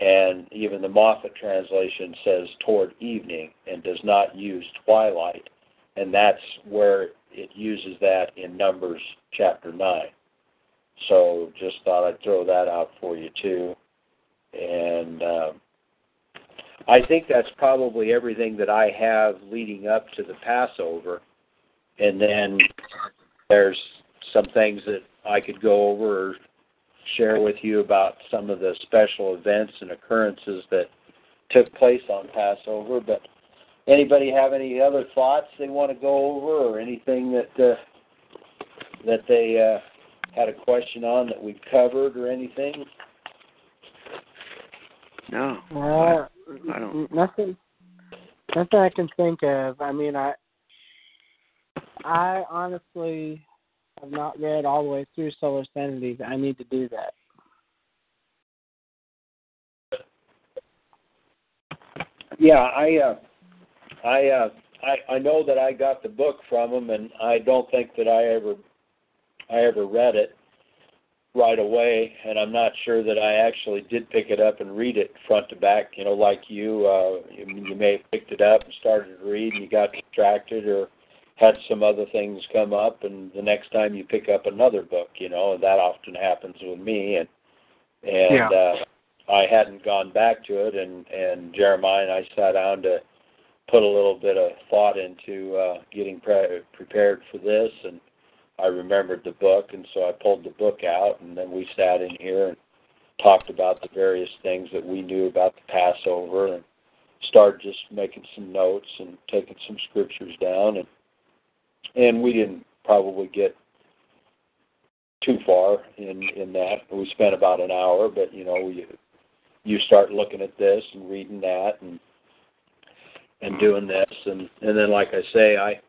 and even the Moffatt translation says toward evening and does not use twilight, and that's where it uses that in Numbers chapter 9. So just thought I'd throw that out for you too. And um, I think that's probably everything that I have leading up to the Passover. And then there's some things that I could go over or share with you about some of the special events and occurrences that took place on Passover. But anybody have any other thoughts they want to go over, or anything that uh, that they uh, had a question on that we covered, or anything? No. Uh, I don't. Nothing. Nothing I can think of. I mean, I. I honestly have not read all the way through Solar Sanity. I need to do that. Yeah, I, uh, I, uh, I, I know that I got the book from him, and I don't think that I ever, I ever read it right away, and I'm not sure that I actually did pick it up and read it front to back. You know, like you, uh, you, you may have picked it up and started to read, and you got distracted, or had some other things come up, and the next time you pick up another book. You know, and that often happens with me, and and Yeah. uh, I hadn't gone back to it, and and Jeremiah and I sat down to put a little bit of thought into uh, getting pre- prepared for this, and I remembered the book, and so I pulled the book out, and then we sat in here and talked about the various things that we knew about the Passover, and started just making some notes and taking some scriptures down, and and we didn't probably get too far in in that. We spent about an hour, but you know, we you start looking at this and reading that and and doing this and and then like I say, I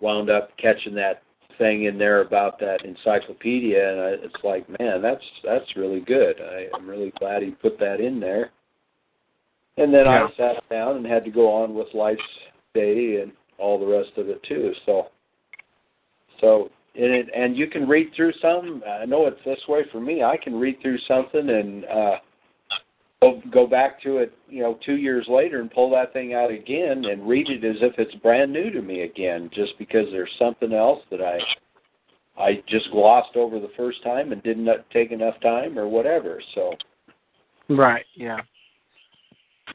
wound up catching that thing in there about that encyclopedia and I, it's like, man, that's that's really good. I, I'm really glad he put that in there. And then Yeah. I sat down and had to go on with life's day and all the rest of it too. So so and it, and you can read through some. I know it's this way for me. I can read through something and uh, go go back to it, you know, two years later and pull that thing out again and read it as if it's brand new to me again, just because there's something else that I I just glossed over the first time and didn't take enough time or whatever. So Right. Yeah.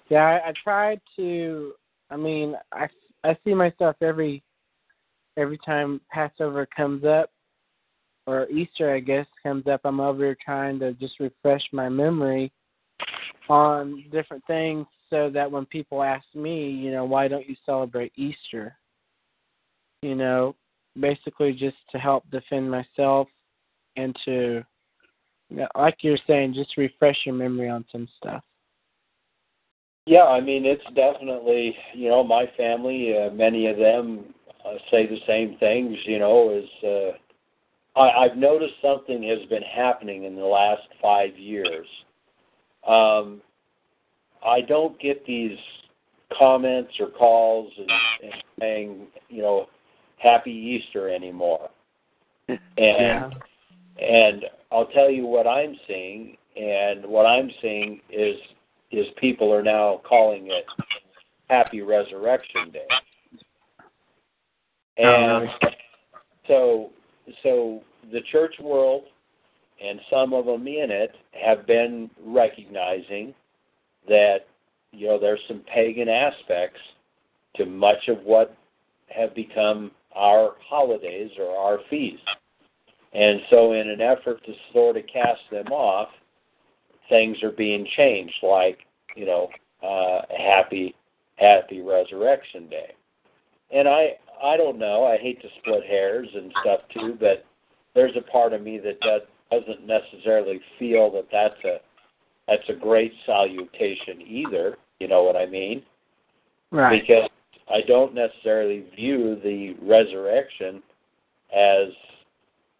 Yeah. I, I tried to. I mean, I I see myself every every time Passover comes up, or Easter, I guess, comes up. I'm over here trying to just refresh my memory on different things, so that when people ask me, you know, why don't you celebrate Easter? You know, basically just to help defend myself and to yeah, like you're saying, just refresh your memory on some stuff. Yeah, I mean it's definitely you know my family. Uh, many of them uh, say the same things. You know, is uh, I, I've noticed something has been happening in the last five years. Um, I don't get these comments or calls and, and saying you know Happy Easter anymore. And Yeah. and I'll tell you what I'm seeing, and what I'm seeing is is people are now calling it Happy Resurrection Day. And so so the church world and some of them in it have been recognizing that you know there's some pagan aspects to much of what have become our holidays or our feasts. And so, in an effort to sort of cast them off, things are being changed, like you know, uh, happy, happy Resurrection Day. And I, I don't know. I hate to split hairs and stuff too, but there's a part of me that does, doesn't necessarily feel that that's a that's a great salutation either. You know what I mean? Right. because I don't necessarily view the resurrection as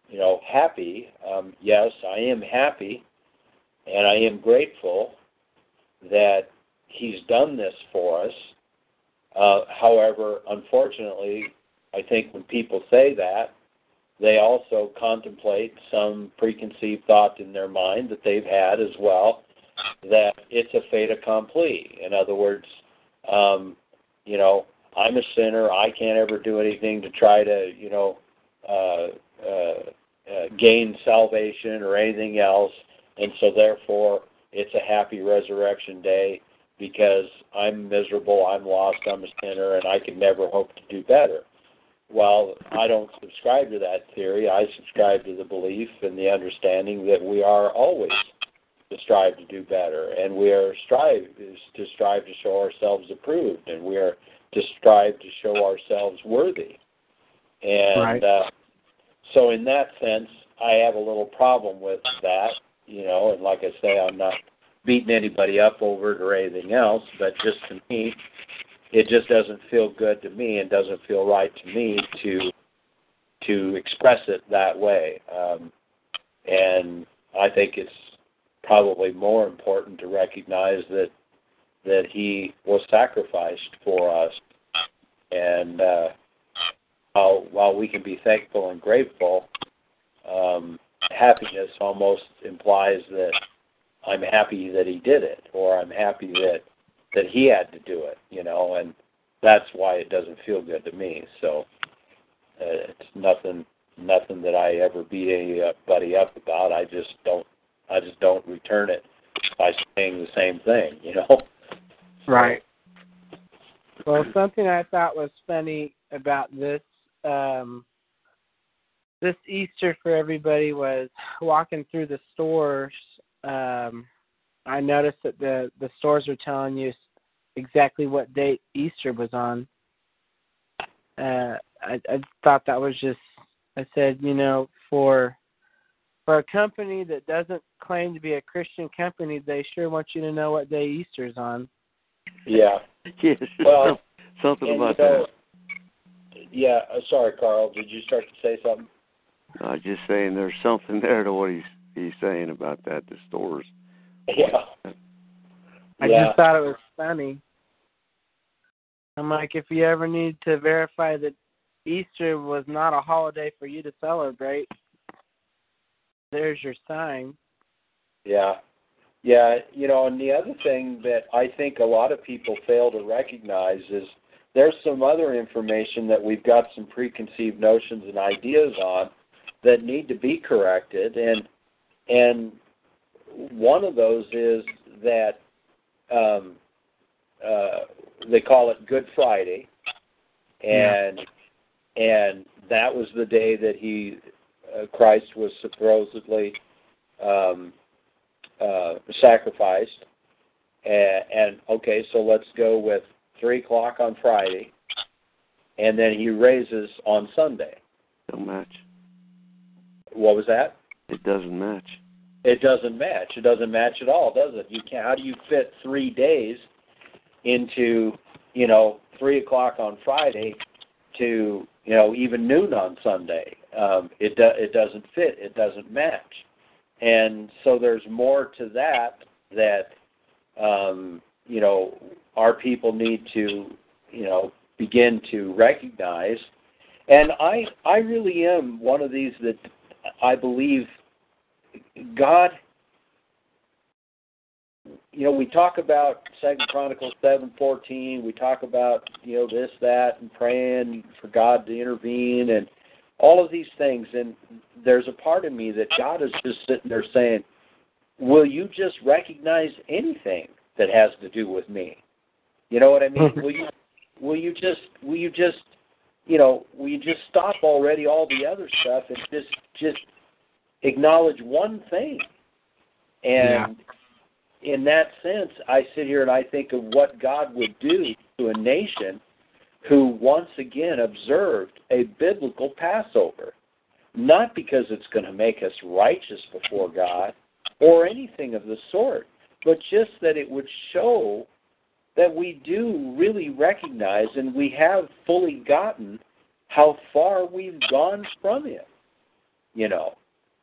you know happy. Um, yes, I am happy, and I am grateful that He's done this for us. Uh, however, unfortunately, I think when people say that, they also contemplate some preconceived thought in their mind that they've had as well that it's a fait accompli. In other words, um, you know, I'm a sinner. I can't ever do anything to try to, you know, uh, uh, uh, gain salvation or anything else, and so therefore it's a happy resurrection day because I'm miserable, I'm lost, I'm a sinner, and I can never hope to do better. Well, I don't subscribe to that theory. I subscribe to the belief and the understanding that we are always to strive to do better, and we are strive is to strive to show ourselves approved, and we are to strive to show ourselves worthy. And Right. uh, so, in that sense, I have a little problem with that, you know. And like I say, I'm not beating anybody up over it or anything else, but just to me, it just doesn't feel good to me and doesn't feel right to me to to express it that way. Um, and I think it's probably more important to recognize that that he was sacrificed for us, and uh, while while we can be thankful and grateful, um, happiness almost implies that I'm happy that he did it, or I'm happy that that he had to do it, you know, and that's why it doesn't feel good to me. So uh, it's nothing nothing that I ever beat anybody up about. I just don't I just don't return it by saying the same thing, you know. Right. Well, something I thought was funny about this um, this Easter for everybody was walking through the stores. Um, I noticed that the the stores were telling you exactly what date Easter was on. Uh, I, I thought that was just. I said, you know, for for a company that doesn't claim to be a Christian company, they sure want you to know what day Easter's on. Yeah. Yes. Well, something about you know, that. Yeah, uh, sorry, Carl. Did you start to say something? I was just saying there's something there to what he's he's saying about that. The stores. Yeah. I yeah. just thought it was funny. I'm like, if you ever need to verify that Easter was not a holiday for you to celebrate, there's your sign. Yeah. Yeah, you know, and the other thing that I think a lot of people fail to recognize is there's some other information that we've got some preconceived notions and ideas on that need to be corrected and and one of those is that um uh they call it Good Friday and and that was the day that he uh, Christ was supposedly um uh, sacrificed. And, and okay, so let's go with three o'clock on Friday, and then he raises on Sunday. Don't match. What was that? It doesn't match. It doesn't match. It doesn't match at all, does it? You can not How do you fit three days into you know three o'clock on Friday to you know even noon on Sunday? Um, it do, it doesn't fit. It doesn't match. And so there's more to that that um, you know our people need to you know begin to recognize. And I I really am one of these that I believe God. You know, we talk about Second Chronicles seven fourteen. We talk about you know this that and praying for God to intervene and all of these things. And there's a part of me that God is just sitting there saying, "Will you just recognize anything that has to do with me?" You know what I mean? will you will you just will you just you know we just stop already all the other stuff and just just acknowledge one thing? And in that sense, I sit here and I think of what God would do to a nation who once again observed a biblical Passover. Not because it's going to make us righteous before God or anything of the sort, but just that it would show that we do really recognize and we have fully gotten how far we've gone from it. You know,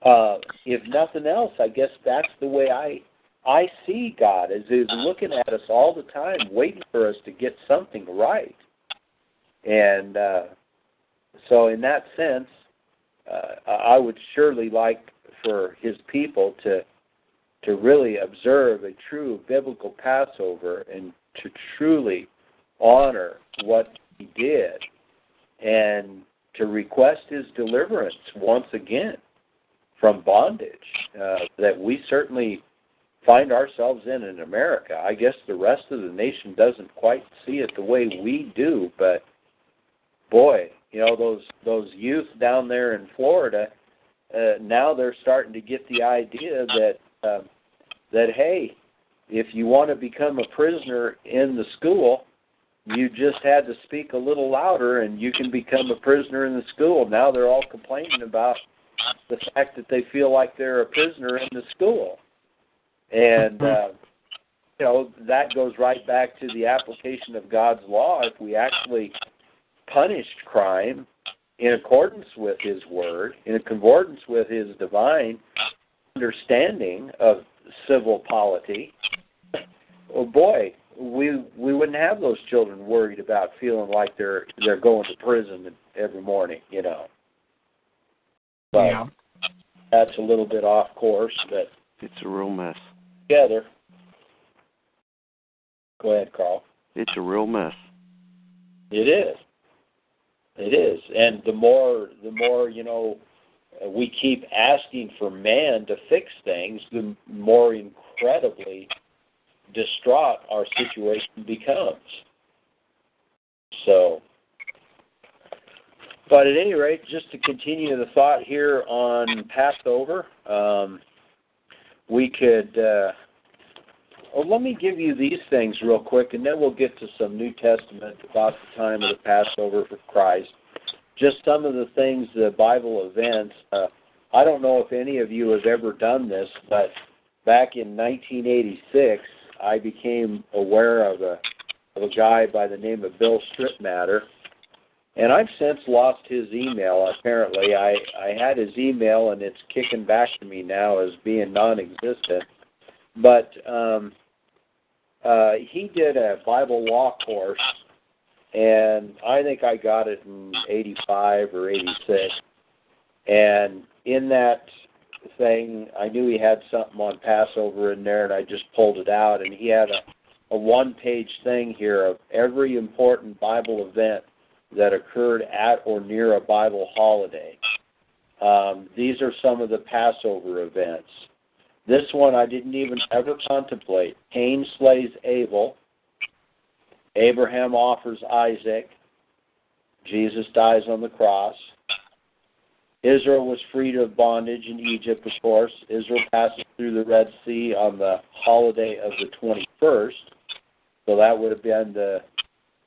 uh, if nothing else, I guess that's the way I I see God as He's looking at us all the time, waiting for us to get something right. And uh, so, in that sense, uh, I would surely like for His people to to really observe a true biblical Passover and to truly honor what He did, and to request His deliverance once again from bondage uh, that we certainly find ourselves in in America. I guess the rest of the nation doesn't quite see it the way we do, but boy, you know those those youth down there in Florida uh, now they're starting to get the idea that uh, that hey, if you want to become a prisoner in the school, you just had to speak a little louder and you can become a prisoner in the school. Now they're all complaining about the fact that they feel like they're a prisoner in the school. And Mm-hmm. uh you know, that goes right back to the application of God's law. If we actually punished crime in accordance with his word, in accordance with his divine understanding of civil polity, oh boy, we we wouldn't have those children worried about feeling like they're they're going to prison every morning, you know. But yeah. that's a little bit off course, but It's a real mess. together. Go ahead, Carl. It's a real mess. It is. It is, and the more the more you know, uh, we keep asking for man to fix things, the more incredibly distraught our situation becomes. So, but at any rate, just to continue the thought here on Passover, um, we could. Uh, well, let me give you these things real quick, and then we'll get to some New Testament about the time of the Passover for Christ. Just some of the things, the Bible events. Uh, I don't know if any of you have ever done this, but back in 1986, I became aware of a of a guy by the name of Bill Stripmatter, and I've since lost his email. Apparently, I I had his email, and it's kicking back to me now as being non-existent. But um, uh, he did a Bible law course, and I think I got it in '85 or '86. And in that thing, I knew he had something on Passover in there, and I just pulled it out. And he had a, a one-page thing here of every important Bible event that occurred at or near a Bible holiday. Um, these are some of the Passover events. This one I didn't even ever contemplate. Cain slays Abel. Abraham offers Isaac. Jesus dies on the cross. Israel was freed of bondage in Egypt, of course. Israel passes through the Red Sea on the holiday of the 21st. So that would have been the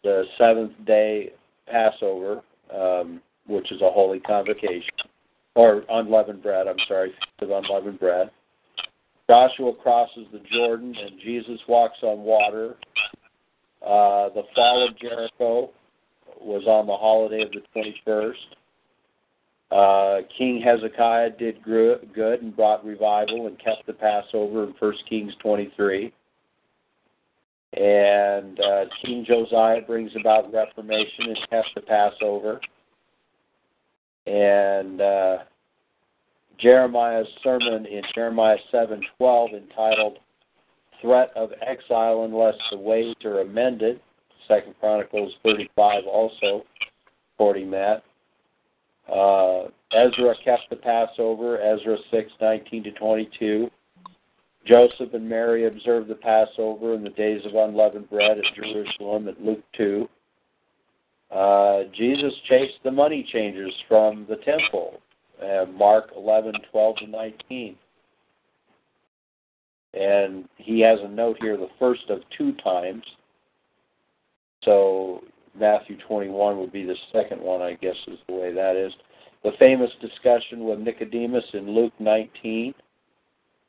the seventh day Passover, um, which is a holy convocation, or unleavened bread. I'm sorry, of unleavened bread. Joshua crosses the Jordan and Jesus walks on water. Uh, the fall of Jericho was on the holiday of the 21st. Uh, King Hezekiah did good and brought revival and kept the Passover in 1 Kings 23. And uh, King Josiah brings about reformation and kept the Passover. And uh, Jeremiah's sermon in Jeremiah 7:12 entitled "Threat of Exile Unless the Ways Are Amended." Second Chronicles 35 also quoting that. Uh, Ezra kept the Passover. Ezra 6:19 to 22. Joseph and Mary observed the Passover in the days of unleavened bread at Jerusalem at Luke 2. Uh, Jesus chased the money changers from the temple uh, Mark 11, 12 to 19. And he has a note here, the first of two times. So Matthew 21 would be the second one, I guess, is the way that is. The famous discussion with Nicodemus in Luke 19,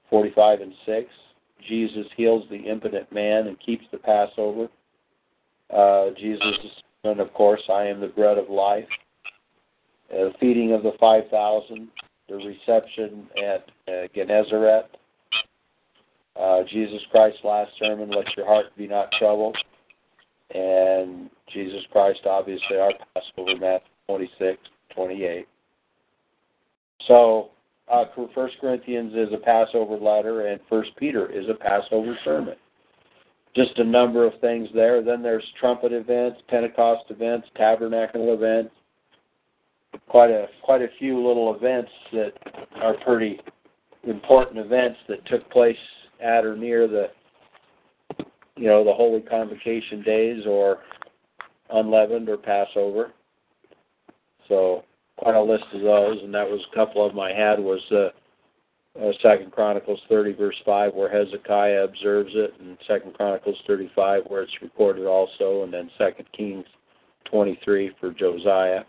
45 and 6. Jesus heals the impotent man and keeps the Passover. Uh, Jesus, and of course, I am the bread of life uh, feeding of the 5,000, the reception at uh, Gennesaret, uh, Jesus Christ's last sermon, Let Your Heart Be Not Troubled, and Jesus Christ, obviously, our Passover, Matthew 26, 28. So, uh, First Corinthians is a Passover letter, and First Peter is a Passover sermon. Just a number of things there. Then there's trumpet events, Pentecost events, tabernacle events. Quite a quite a few little events that are pretty important events that took place at or near the you know the holy convocation days or unleavened or Passover. So quite a list of those, and that was a couple of them I had was uh, uh, Second Chronicles 30 verse 5 where Hezekiah observes it, and Second Chronicles 35 where it's recorded also, and then Second Kings 23 for Josiah.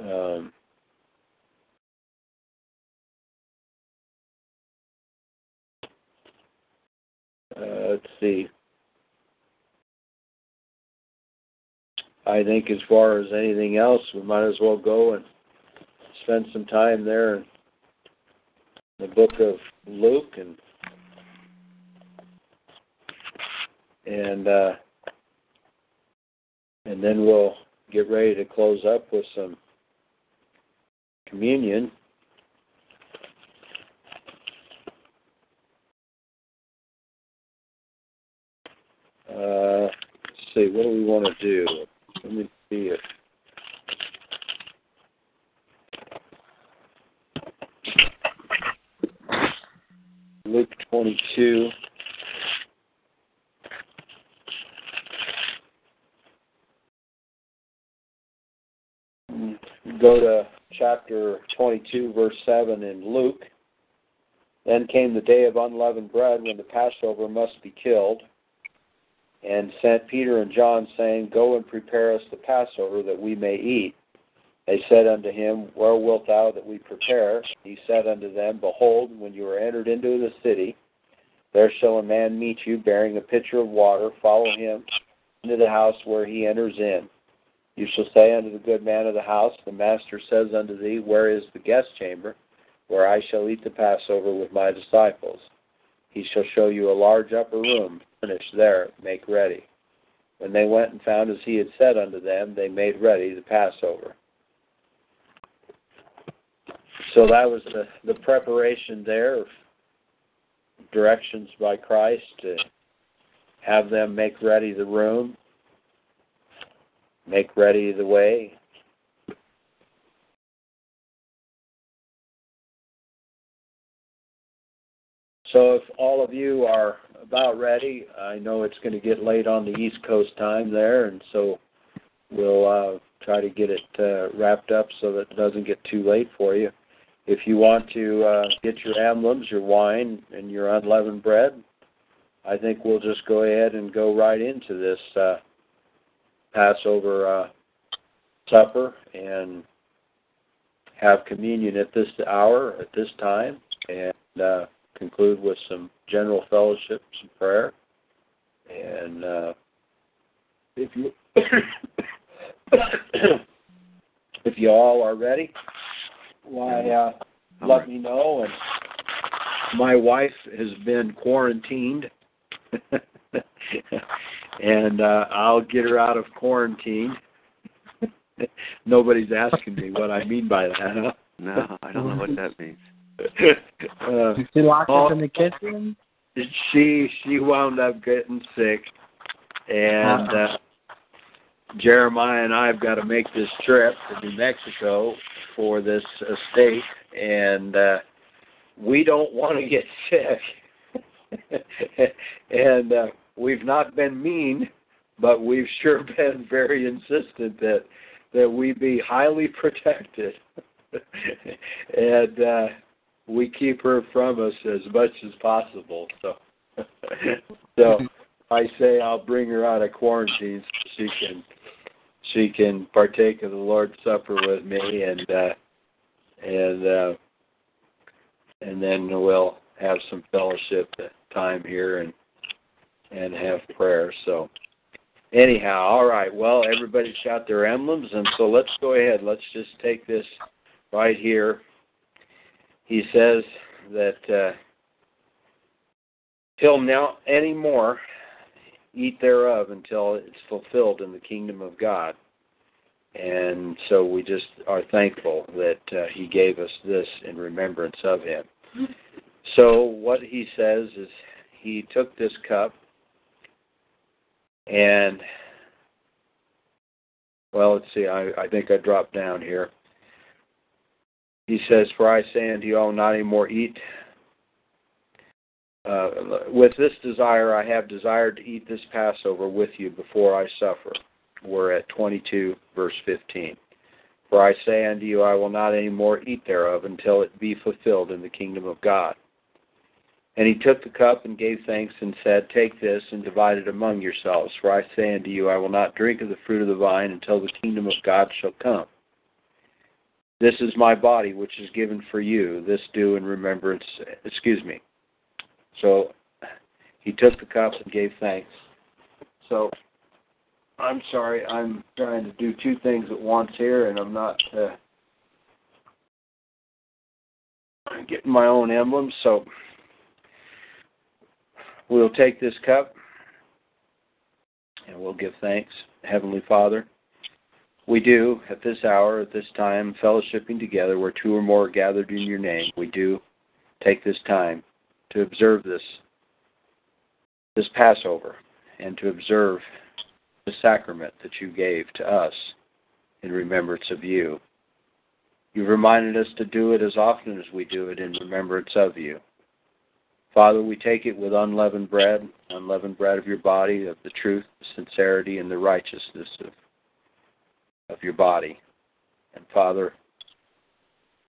Um, let's see. I think as far as anything else, we might as well go and spend some time there in the book of Luke and and uh, and then we'll get ready to close up with some communion. Uh, let's see, what do we want to do? Let me see it. Luke 22. Go to chapter 22, verse 7 in Luke. Then came the day of unleavened bread when the Passover must be killed and sent Peter and John, saying, Go and prepare us the Passover that we may eat. They said unto him, Where wilt thou that we prepare? He said unto them, Behold, when you are entered into the city, there shall a man meet you bearing a pitcher of water. Follow him into the house where he enters in. You shall say unto the good man of the house, The master says unto thee, Where is the guest chamber, where I shall eat the Passover with my disciples? He shall show you a large upper room, furnished there, make ready. When they went and found as he had said unto them, they made ready the Passover. So that was the, the preparation there, directions by Christ to have them make ready the room, make ready the way. So if all of you are about ready, I know it's going to get late on the East Coast time there, and so we'll uh, try to get it uh, wrapped up so that it doesn't get too late for you. If you want to uh, get your emblems, your wine, and your unleavened bread, I think we'll just go ahead and go right into this uh, Passover uh, supper and have communion at this hour, at this time, and uh, conclude with some general fellowship, some prayer, and uh, if you if you all are ready, why uh, let me know. And my wife has been quarantined, and uh, I'll get her out of quarantine. Nobody's asking me what I mean by that. Huh? No, I don't know what that means. Uh, she locked oh, us in the kitchen. She she wound up getting sick, and uh, Jeremiah and I have got to make this trip to New Mexico for this estate, and uh, we don't want to get sick. and uh, we've not been mean, but we've sure been very insistent that that we be highly protected. and uh, we keep her from us as much as possible. So, so I say I'll bring her out of quarantine so she can she can partake of the Lord's Supper with me, and uh, and uh, and then we'll have some fellowship time here and and have prayer. So anyhow, all right. Well, everybody's got their emblems, and so let's go ahead. Let's just take this right here he says that uh, till now any more eat thereof until it's fulfilled in the kingdom of God. And so we just are thankful that uh, he gave us this in remembrance of him. So what he says is he took this cup and well, let's see, I, I think I dropped down here. He says, For I say unto you, I will not any more eat uh, with this desire, I have desired to eat this Passover with you before I suffer. We're at 22, verse 15. For I say unto you, I will not any more eat thereof until it be fulfilled in the kingdom of God. And he took the cup and gave thanks and said, Take this and divide it among yourselves. For I say unto you, I will not drink of the fruit of the vine until the kingdom of God shall come. This is my body, which is given for you. This do in remembrance, excuse me, so he took the cup and gave thanks. So I'm sorry, I'm trying to do two things at once here, and I'm not uh, getting my own emblem. So we'll take this cup and we'll give thanks, Heavenly Father. We do at this hour, at this time, fellowshipping together where two or more are gathered in your name. We do take this time to observe this this Passover and to observe the sacrament that you gave to us in remembrance of you. You've reminded us to do it as often as we do it in remembrance of you. Father, we take it with unleavened bread, unleavened bread of your body, of the truth, the sincerity, and the righteousness of, of your body. And Father,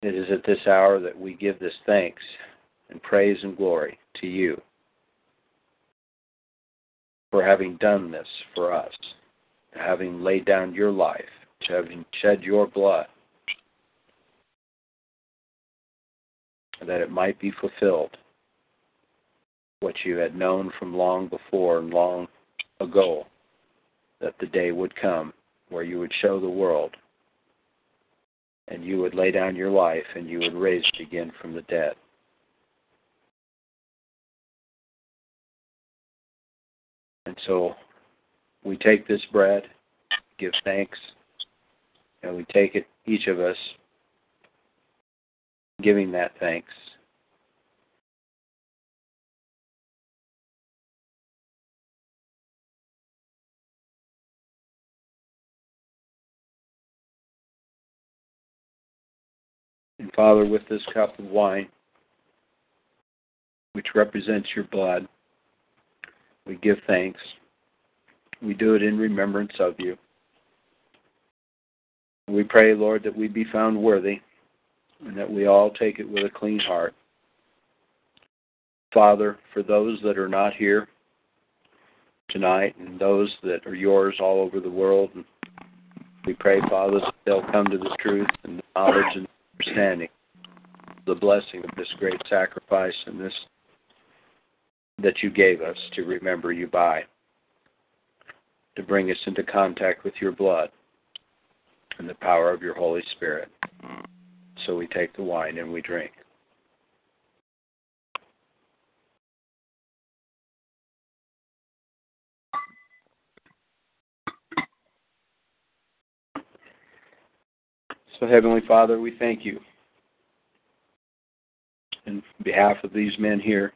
it is at this hour that we give this thanks and praise and glory to you for having done this for us, having laid down your life, having shed your blood, that it might be fulfilled what you had known from long before and long ago, that the day would come where you would show the world and you would lay down your life and you would raise it again from the dead. And so we take this bread, give thanks, and we take it, each of us, giving that thanks. And Father, with this cup of wine, which represents your blood, we give thanks. We do it in remembrance of you. We pray, Lord, that we be found worthy and that we all take it with a clean heart. Father, for those that are not here tonight and those that are yours all over the world, we pray, Father, that they'll come to the truth and the knowledge and understanding, the blessing of this great sacrifice and this that you gave us to remember you by, to bring us into contact with your blood and the power of your Holy Spirit. So we take the wine and we drink. So, Heavenly Father, we thank you. In behalf of these men here,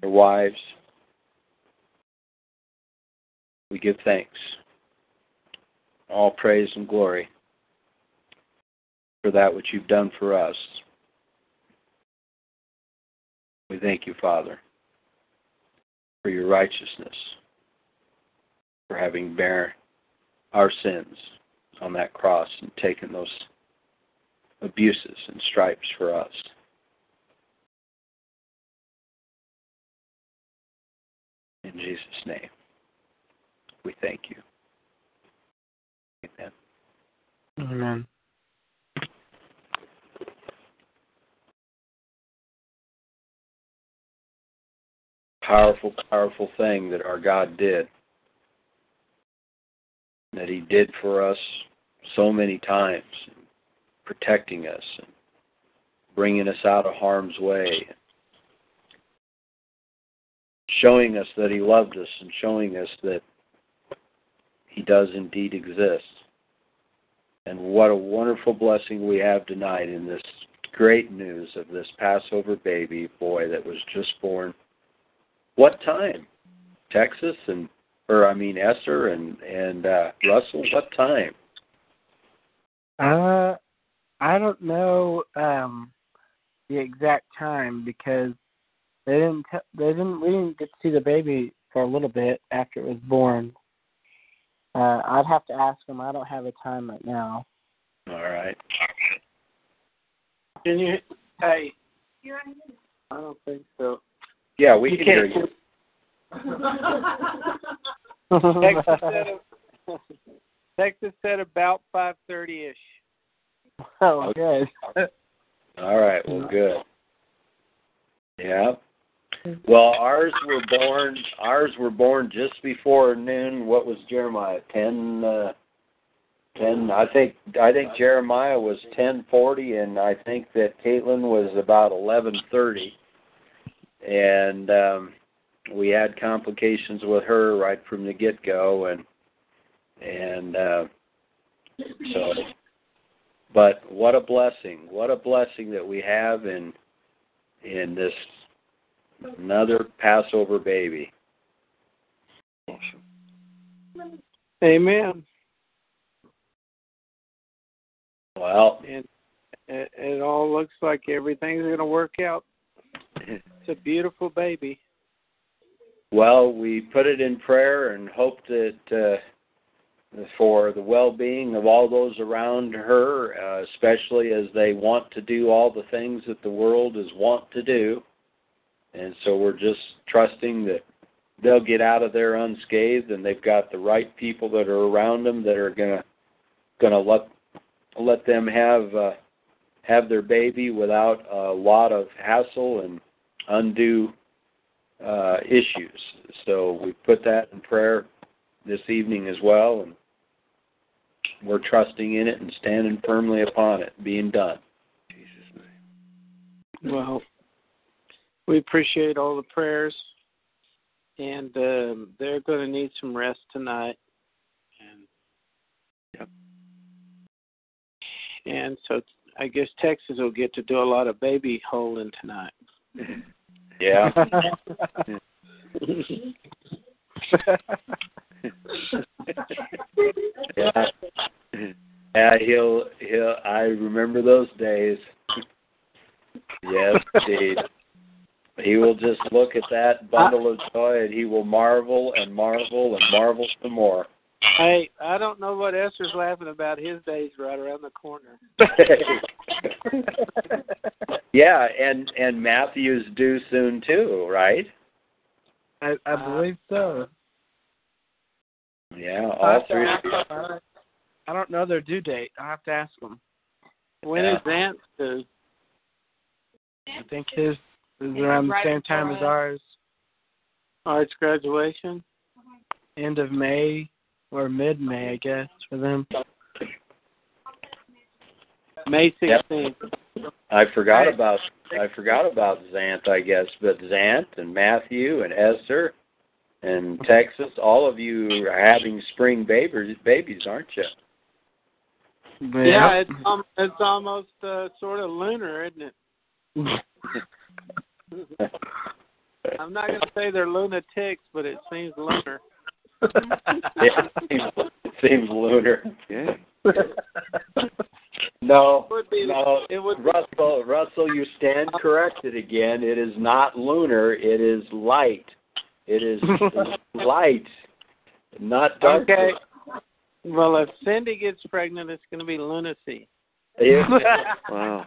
their wives. We give thanks. All praise and glory for that which you've done for us. We thank you, Father, for your righteousness, for having bare our sins on that cross and taken those abuses and stripes for us. In Jesus' name, we thank you. Amen. Amen. Powerful, powerful thing that our God did. That He did for us so many times, protecting us and bringing us out of harm's way, showing us that He loved us and showing us that He does indeed exist. And what a wonderful blessing we have tonight in this great news of this Passover baby boy that was just born. What time? Texas and or I mean Esther and and uh, Russell. What time? Uh, I don't know um the exact time because they didn't. T- they didn't. We didn't get to see the baby for a little bit after it was born. Uh, I'd have to ask them. I don't have a time right now. All right. Can you? Hey, You're on mute. I don't think so. Yeah, we You can hear can't- you. Texas said, Texas said about five thirty ish. Oh, good. All right. Well, good. Yeah. Well, ours were born. Ours were born just before noon. What was Jeremiah? Ten. Uh, ten. I think. I think Jeremiah was ten forty, and I think that Caitlin was about eleven thirty. And um, we had complications with her right from the get go, and and uh, so. But what a blessing! What a blessing that we have in in this another Passover baby. Amen. Well, And it, it all looks like everything's going to work out. It's a beautiful baby. Well, we put it in prayer and hope that uh, for the well-being of all those around her, uh, especially as they want to do all the things that the world is want to do, and so we're just trusting that they'll get out of there unscathed, and they've got the right people that are around them that are gonna gonna let let them have uh, have their baby without a lot of hassle and undue uh, issues. So we put that in prayer this evening as well, and we're trusting in it and standing firmly upon it being done. Jesus' name. Well, we appreciate all the prayers, and um, they're going to need some rest tonight. And Yep. and so I guess Texas will get to do a lot of baby holding tonight. Yeah. yeah. Yeah, he'll he'll I remember those days. Yes, indeed. He will just look at that bundle of joy and he will marvel and marvel and marvel some more. Hey, I don't know what Esther's laughing about. His day's right around the corner. yeah, and and Matthew's due soon too, right? I, I believe so. Yeah, I all have to three. ask them. I don't know their due date. I have to ask them. When is Zant's due? I think his is around the Right same time as ours. Oh, Arts graduation, end of May or mid May, I guess, for them. May Yep. Sixteenth. I forgot about I forgot about Zant, I guess, but Zant and Matthew and Esther and Texas, all of you are having spring babies, babies, aren't you? Yeah, it's um, it's almost uh, sort of lunar, isn't it? I'm not going to say they're lunatics, but it seems lunar. yeah, it seems, it seems lunar. Yeah. No, Would be- no, it would- Russell, Russell, you stand corrected again. It is not lunar. It is light. It is light, not dark. Okay. Well, if Cindy gets pregnant, it's going to be lunacy. Yeah. Wow.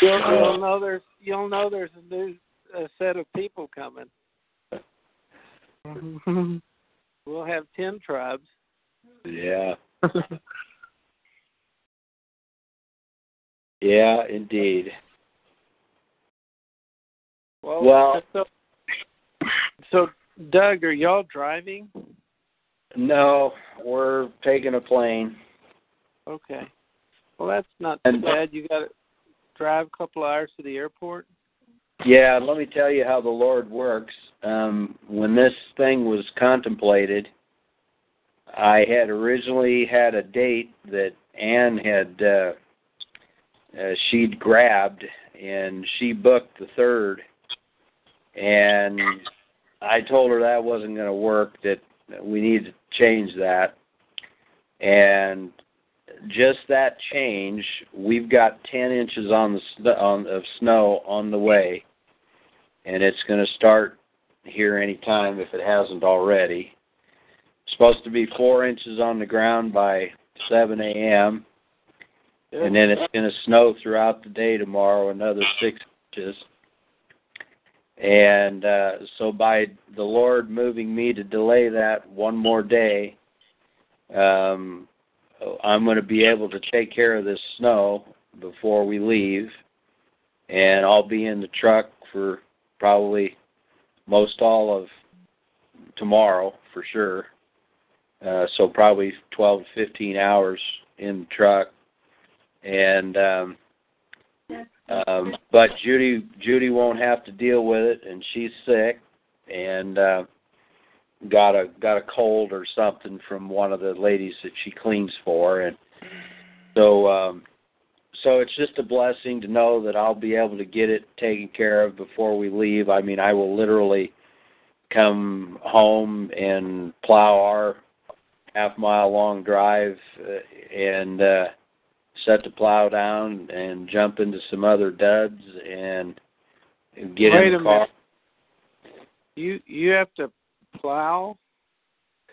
You'll, you'll know there's you'll know there's a new a set of people coming. Mm-hmm. we'll have ten tribes. Yeah. Yeah, indeed. Well, Well- so, so Doug, are y'all driving? No, we're taking a plane. Okay. Well, that's not too And- bad. You got to drive a couple hours to the airport. Yeah, let me tell you how the Lord works. Um, when this thing was contemplated, I had originally had a date that Anne had uh, uh, she'd grabbed, and she booked the third, and I told her that wasn't going to work. That we need to change that, and just that change, we've got 10 inches on the on of snow on the way, and it's going to start here any time if it hasn't already. Supposed to be four inches on the ground by 7 a.m. And then it's going to snow throughout the day tomorrow, another six inches. And uh, so, by the Lord moving me to delay that one more day, um, I'm going to be able to take care of this snow before we leave, and I'll be in the truck for probably most all of tomorrow for sure. Uh, so probably 12 to 15 hours in the truck, and um, um, but Judy Judy won't have to deal with it, and she's sick, and uh, got a got a cold or something from one of the ladies that she cleans for, and so um, so it's just a blessing to know that I'll be able to get it taken care of before we leave. I mean, I will literally come home and plow our half mile long drive uh, and uh set the plow down and jump into some other duds and get Wait in the car. minute. You you have to plow,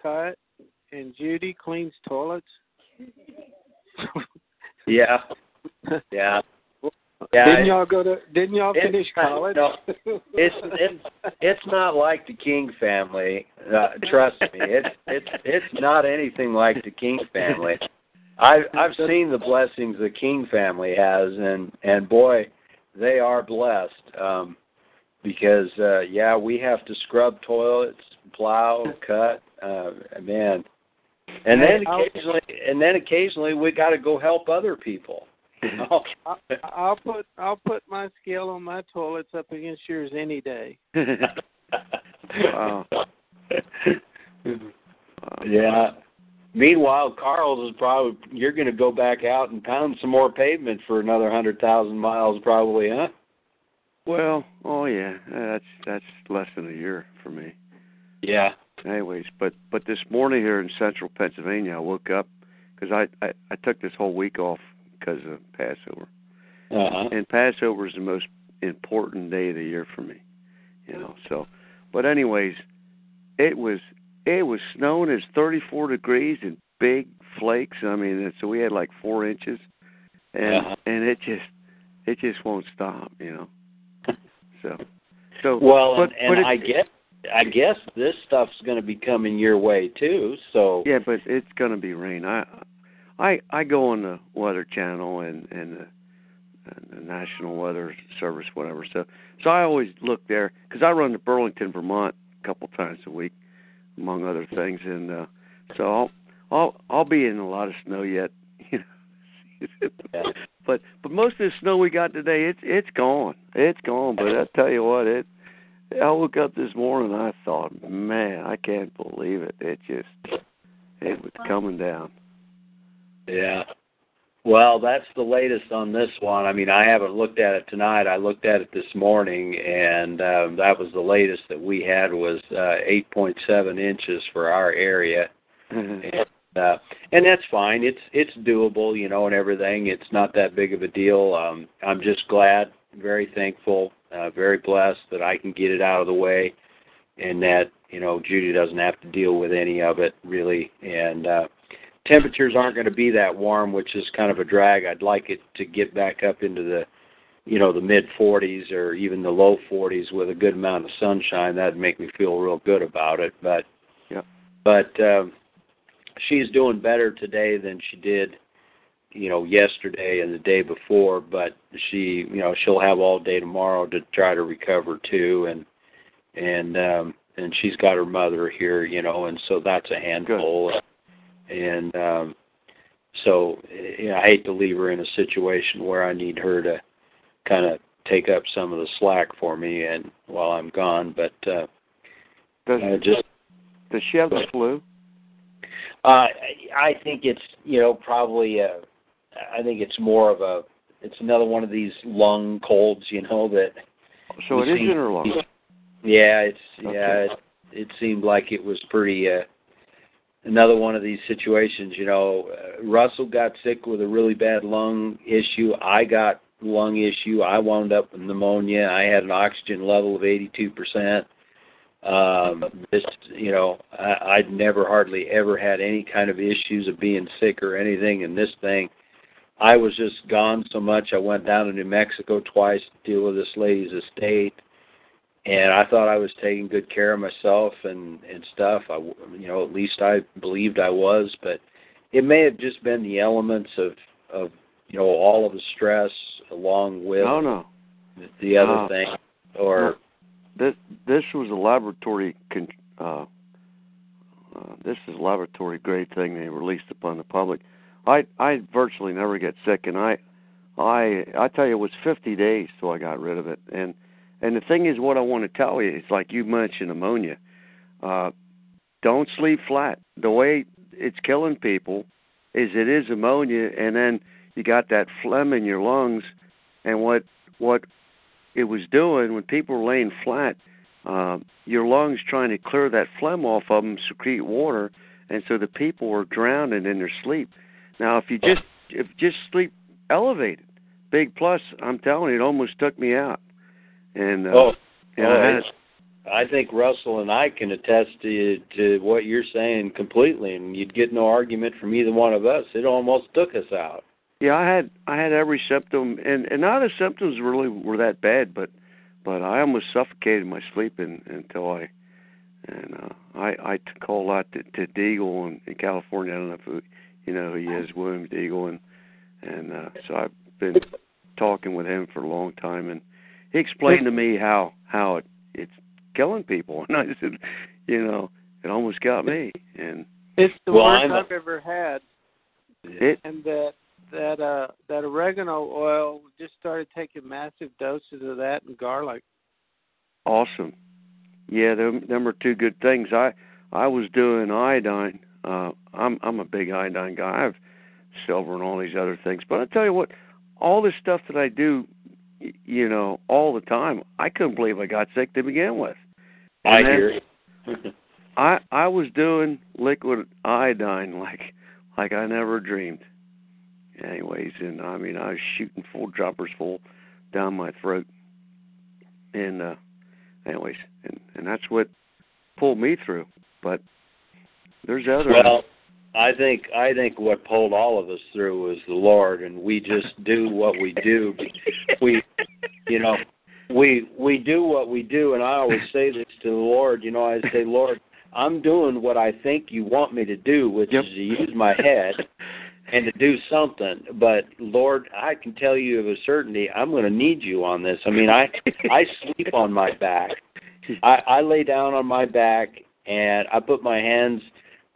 cut, and Judy cleans toilets. Yeah. Yeah. Yeah. didn't y'all go to? Didn't y'all finish college? no, it's it's it's not like the King family. Uh, trust me, it's it's it's not anything like the King family. I've I've seen the blessings the King family has, and and boy, they are blessed. Um, because uh, yeah, we have to scrub toilets, plow, cut. Uh, man, and then occasionally, and then occasionally we got to go help other people. You oh, know? I, I'll put I'll put my scale on my toilets up against yours any day. wow. Yeah. Meanwhile, Carl's is probably you're going to go back out and pound some more pavement for another hundred thousand miles, probably, huh? Well, oh yeah, that's that's less than a year for me. Yeah. Anyways, but but this morning here in central Pennsylvania, I woke up because I, I I took this whole week off because of Passover, Uh-huh. and Passover is the most important day of the year for me, you know. So, but anyways, it was it was snowing. It's 34 degrees and big flakes. I mean, so we had like four inches, and Uh-huh. and it just it just won't stop, you know. So, so Well, but, and, and it- I guess I guess this stuff's going to be coming your way too. So Yeah, but it's gonna be rain. I I I go on the Weather Channel and and the, and the National Weather Service, whatever. So so I always look there because I run to Burlington, Vermont, a couple times a week, among other things, and uh, so I'll I'll I'll be in a lot of snow yet, you know. Yeah. But but most of the snow we got today, it's it's gone. It's gone. But I tell you what, it. I woke up this morning and I thought, man, I can't believe it. It just it was coming down. Yeah. Well, that's the latest on this one. I mean, I haven't looked at it tonight. I looked at it this morning, and um, that was the latest that we had was uh, 8.7 inches for our area, and uh, and that's fine. It's it's doable, you know, and everything. It's not that big of a deal. Um, I'm just glad, very thankful, uh, very blessed that I can get it out of the way, and that you know Judy doesn't have to deal with any of it really, and. uh temperatures aren't going to be that warm, which is kind of a drag. I'd like it to get back up into the, you know, the mid 40s or even the low 40s with a good amount of sunshine. That'd make me feel real good about it. But, Yep. but um, she's doing better today than she did, you know, yesterday and the day before. But she, you know, she'll have all day tomorrow to try to recover too, and and um, and she's got her mother here, you know, and so that's a handful and um so you know, I hate to leave her in a situation where I need her to kind of take up some of the slack for me and while I'm gone. But uh, Does uh, just does she have the flu? uh, I think it's you know probably uh, I think it's more of a it's another one of these lung colds, you know that. So it is in her lungs. Yeah, it's Okay. yeah. It, it seemed like it was pretty. uh Another one of these situations, you know. Uh, Russell got sick with a really bad lung issue. I got lung issue. I wound up with pneumonia. I had an oxygen level of 82 percent. Um, this, you know, I, I'd never hardly ever had any kind of issues of being sick or anything. And this thing, I was just gone so much. I went down to New Mexico twice to deal with this lady's estate and I thought I was taking good care of myself and and stuff. I you know, at least I believed I was, but it may have just been the elements of of you know all of the stress along with No, no. the other Ah. thing, or This this was a laboratory. Con- uh, uh, this is a laboratory grade thing they released upon the public. I I virtually never get sick, and I I I tell you, it was 50 days till I got rid of it. And and the thing is, what I want to tell you is like you mentioned ammonia. Uh, don't sleep flat. The way it's killing people is it is ammonia, and then you got that phlegm in your lungs, and what what it was doing when people were laying flat, uh, your lungs trying to clear that phlegm off of them, secrete water, and so the people were drowning in their sleep. Now, if you just if just sleep elevated, big plus. I'm telling you, it almost took me out. And uh, oh, and oh, I had, I think Russell and I can attest to to what you're saying completely, and you'd get no argument from either one of us. It almost took us out. Yeah, I had I had every symptom, and and none of the symptoms really were that bad, but but I almost suffocated my sleep in, until I and uh, I I t- call out to, to Deagle in, in California. I don't know if who, you know who he is, William Deagle, and and uh, so I've been talking with him for a long time, and he explained to me how how it it's killing people, and I said, you know, it almost got me, and It's the Well, worst I'm a- I've ever had, it and that that uh that oregano oil just started taking massive doses of that and garlic. Awesome. Yeah, them them are two good things. I I was doing iodine. Uh I'm I'm a big iodine guy. I have silver and all these other things. But I tell you what, all this stuff that I do y- you know, all the time, I couldn't believe I got sick to begin with. I And then hear. I I was doing liquid iodine like like I never dreamed. Anyways, and I mean I was shooting full droppers full down my throat. And uh anyways, and and that's what pulled me through. But there's other Well, I think I think what pulled all of us through was the Lord, and we just do what we do. We, you know, we we do what we do, and I always say this to the Lord. You know, I say, Lord, I'm doing what I think you want me to do, which Yep. is to use my head and to do something. But Lord, I can tell you of a certainty, I'm going to need you on this. I mean, I I sleep on my back. I, I lay down on my back and I put my hands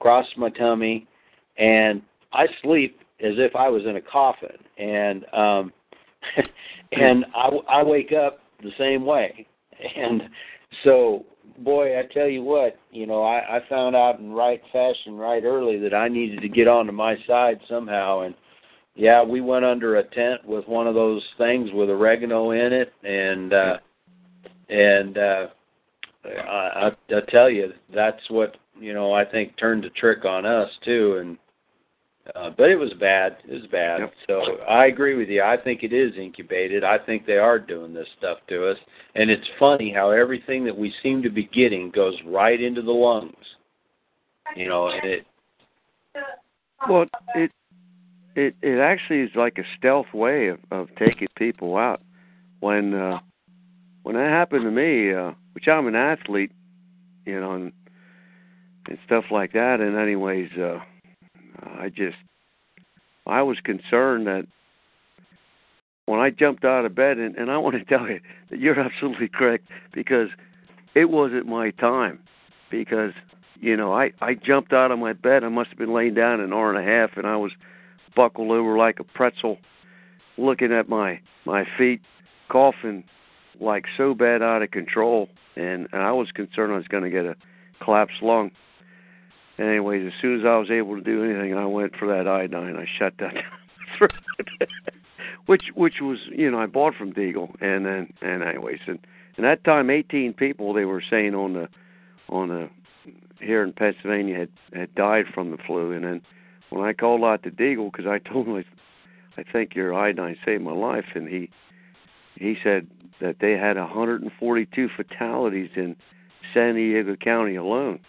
across my tummy and I sleep as if I was in a coffin. And um and I I wake up the same way. And so boy, I tell you what, you know, I, I found out in right fashion right early that I needed to get onto my side somehow. And yeah, we went under a tent with one of those things with oregano in it. And uh and uh I, I I tell you, that's what you know. I think turned the trick on us too, and uh, but it was bad. It was bad. Yep. So I agree with you. I think it is incubated. I think they are doing this stuff to us, and it's funny how everything that we seem to be getting goes right into the lungs. You know, and it. Well, it it it actually is like a stealth way of of taking people out. When uh when that happened to me, uh which I'm an athlete, you know, and, and stuff like that. And anyways, uh I just I was concerned that when I jumped out of bed, and, and I want to tell you that you're absolutely correct because it wasn't my time. Because you know, I I jumped out of my bed. I must have been laying down an hour and a half, and I was buckled over like a pretzel, looking at my my feet, coughing like so bad out of control, and, and I was concerned I was going to get a collapsed lung. Anyways, as soon as I was able to do anything, I went for that iodine. I shut that down, which which was you know I bought from Deagle, and then and anyways, and and that time 18 people they were saying on the on the here in Pennsylvania had had died from the flu, and then when I called out to Deagle because I told him I, I think your iodine saved my life, and he he said that they had 142 fatalities in San Diego County alone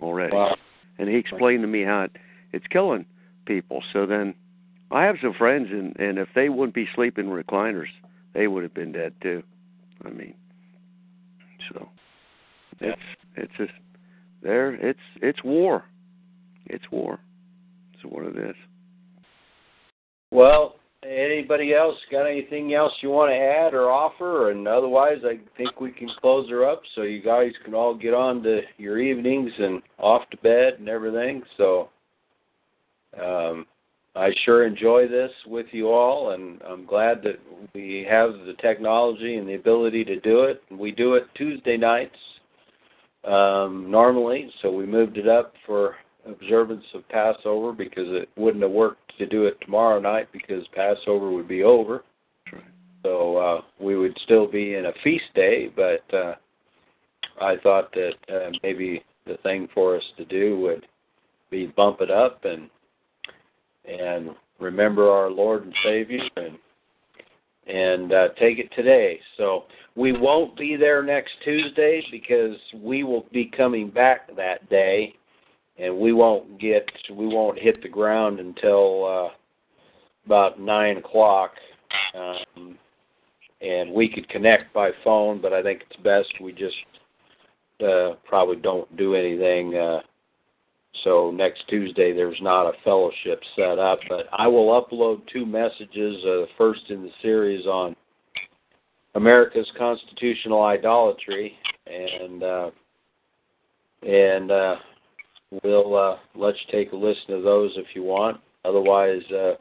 already, Wow. And he explained to me how it, it's killing people. So then I have some friends, and and if they wouldn't be sleeping in recliners, they would have been dead too. I mean, so it's it's just there. It's it's war. It's war. It's what it is. Well, anybody else got anything else you want to add or offer? And otherwise, I think we can close her up so you guys can all get on to your evenings and off to bed and everything. So um, I sure enjoy this with you all, and I'm glad that we have the technology and the ability to do it. We do it Tuesday nights um, normally, so we moved it up for observance of Passover because it wouldn't have worked to do it tomorrow night because Passover would be over. Right. So uh, we would still be in a feast day, but uh, I thought that uh, maybe the thing for us to do would be bump it up and and remember our Lord and Savior and and uh, take it today. So we won't be there next Tuesday because we will be coming back that day, and we won't get we won't hit the ground until uh, about nine o'clock. Um, and we could connect by phone, but I think it's best we just uh, probably don't do anything. Uh, so next Tuesday there's not a fellowship set up, but I will upload two messages. Uh, the first in the series on America's constitutional idolatry, and uh, and uh, we'll uh, let you take a listen to those if you want. Otherwise, uh,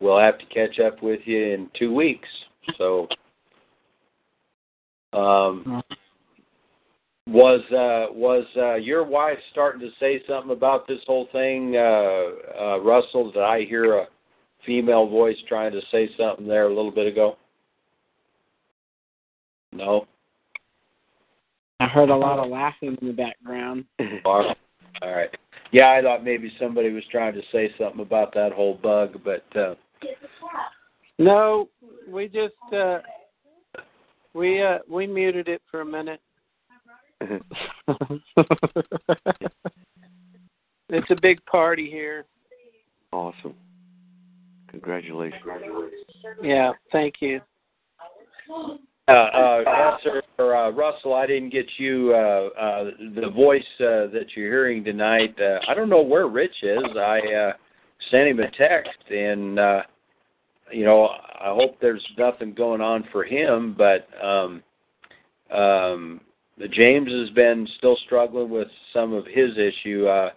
we'll have to catch up with you in two weeks. So, um, was uh, was uh, your wife starting to say something about this whole thing, uh, uh, Russell? Did I hear a female voice trying to say something there a little bit ago? No. I heard a lot of laughing in the background. All right. Yeah, I thought maybe somebody was trying to say something about that whole bug, but uh, No, we just uh we uh we muted it for a minute. it's a big party here. awesome. Congratulations. Yeah, thank you. Uh, uh, uh, Russell, I didn't get you uh, uh, the voice uh, that you're hearing tonight. Uh, I don't know where Rich is. I uh, sent him a text, and uh, you know, I hope there's nothing going on for him. But um, um, James has been still struggling with some of his issue. Uh,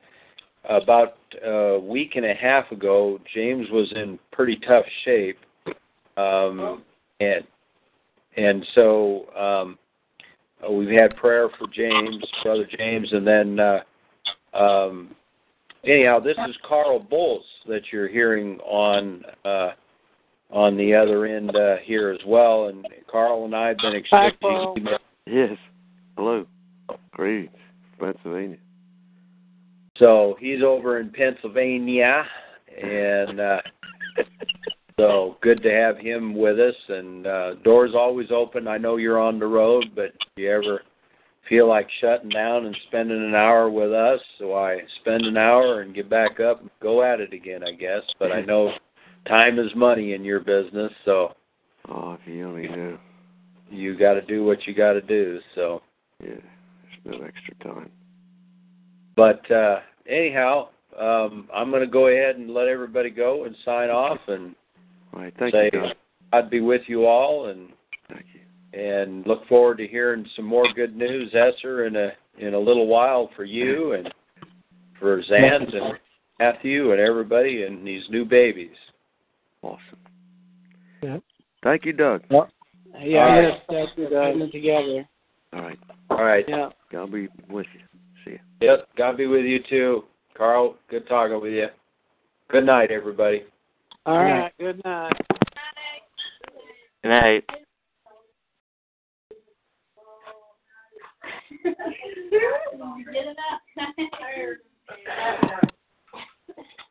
about a week and a half ago, James was in pretty tough shape, um, and and so um, uh, we've had prayer for James, brother James, and then uh, um, anyhow, this is Carl Bulls that you're hearing on uh, on the other end uh, here as well. And Carl and I have been Hi, exchanging Carl. emails. Yes. Hello. Greetings, Pennsylvania. So he's over in Pennsylvania, and uh, so good to have him with us. And uh, doors always open. I know you're on the road, but if you ever feel like shutting down and spending an hour with us, so I spend an hour and get back up and go at it again, I guess. But I know time is money in your business, so Oh, if you only knew. you got to do what you got to do. So. Yeah, there's no extra time. But uh, anyhow, um, I'm going to go ahead and let everybody go and sign off and Right. Thank say, you. I'd be with you all, and thank you. And look forward to hearing some more good news, Esser, in a in a little while for you and for Zant and Matthew and everybody and these new babies. Awesome. Yeah. Thank you, Doug. Well, yeah, all yes, right. thank you, Doug. Together. All right. All right. Yeah. God be with you. See you. Yep. God be with you too, Carl. Good talking with you. Good night, everybody. All right. good. Night. Good night. Good night. Good night.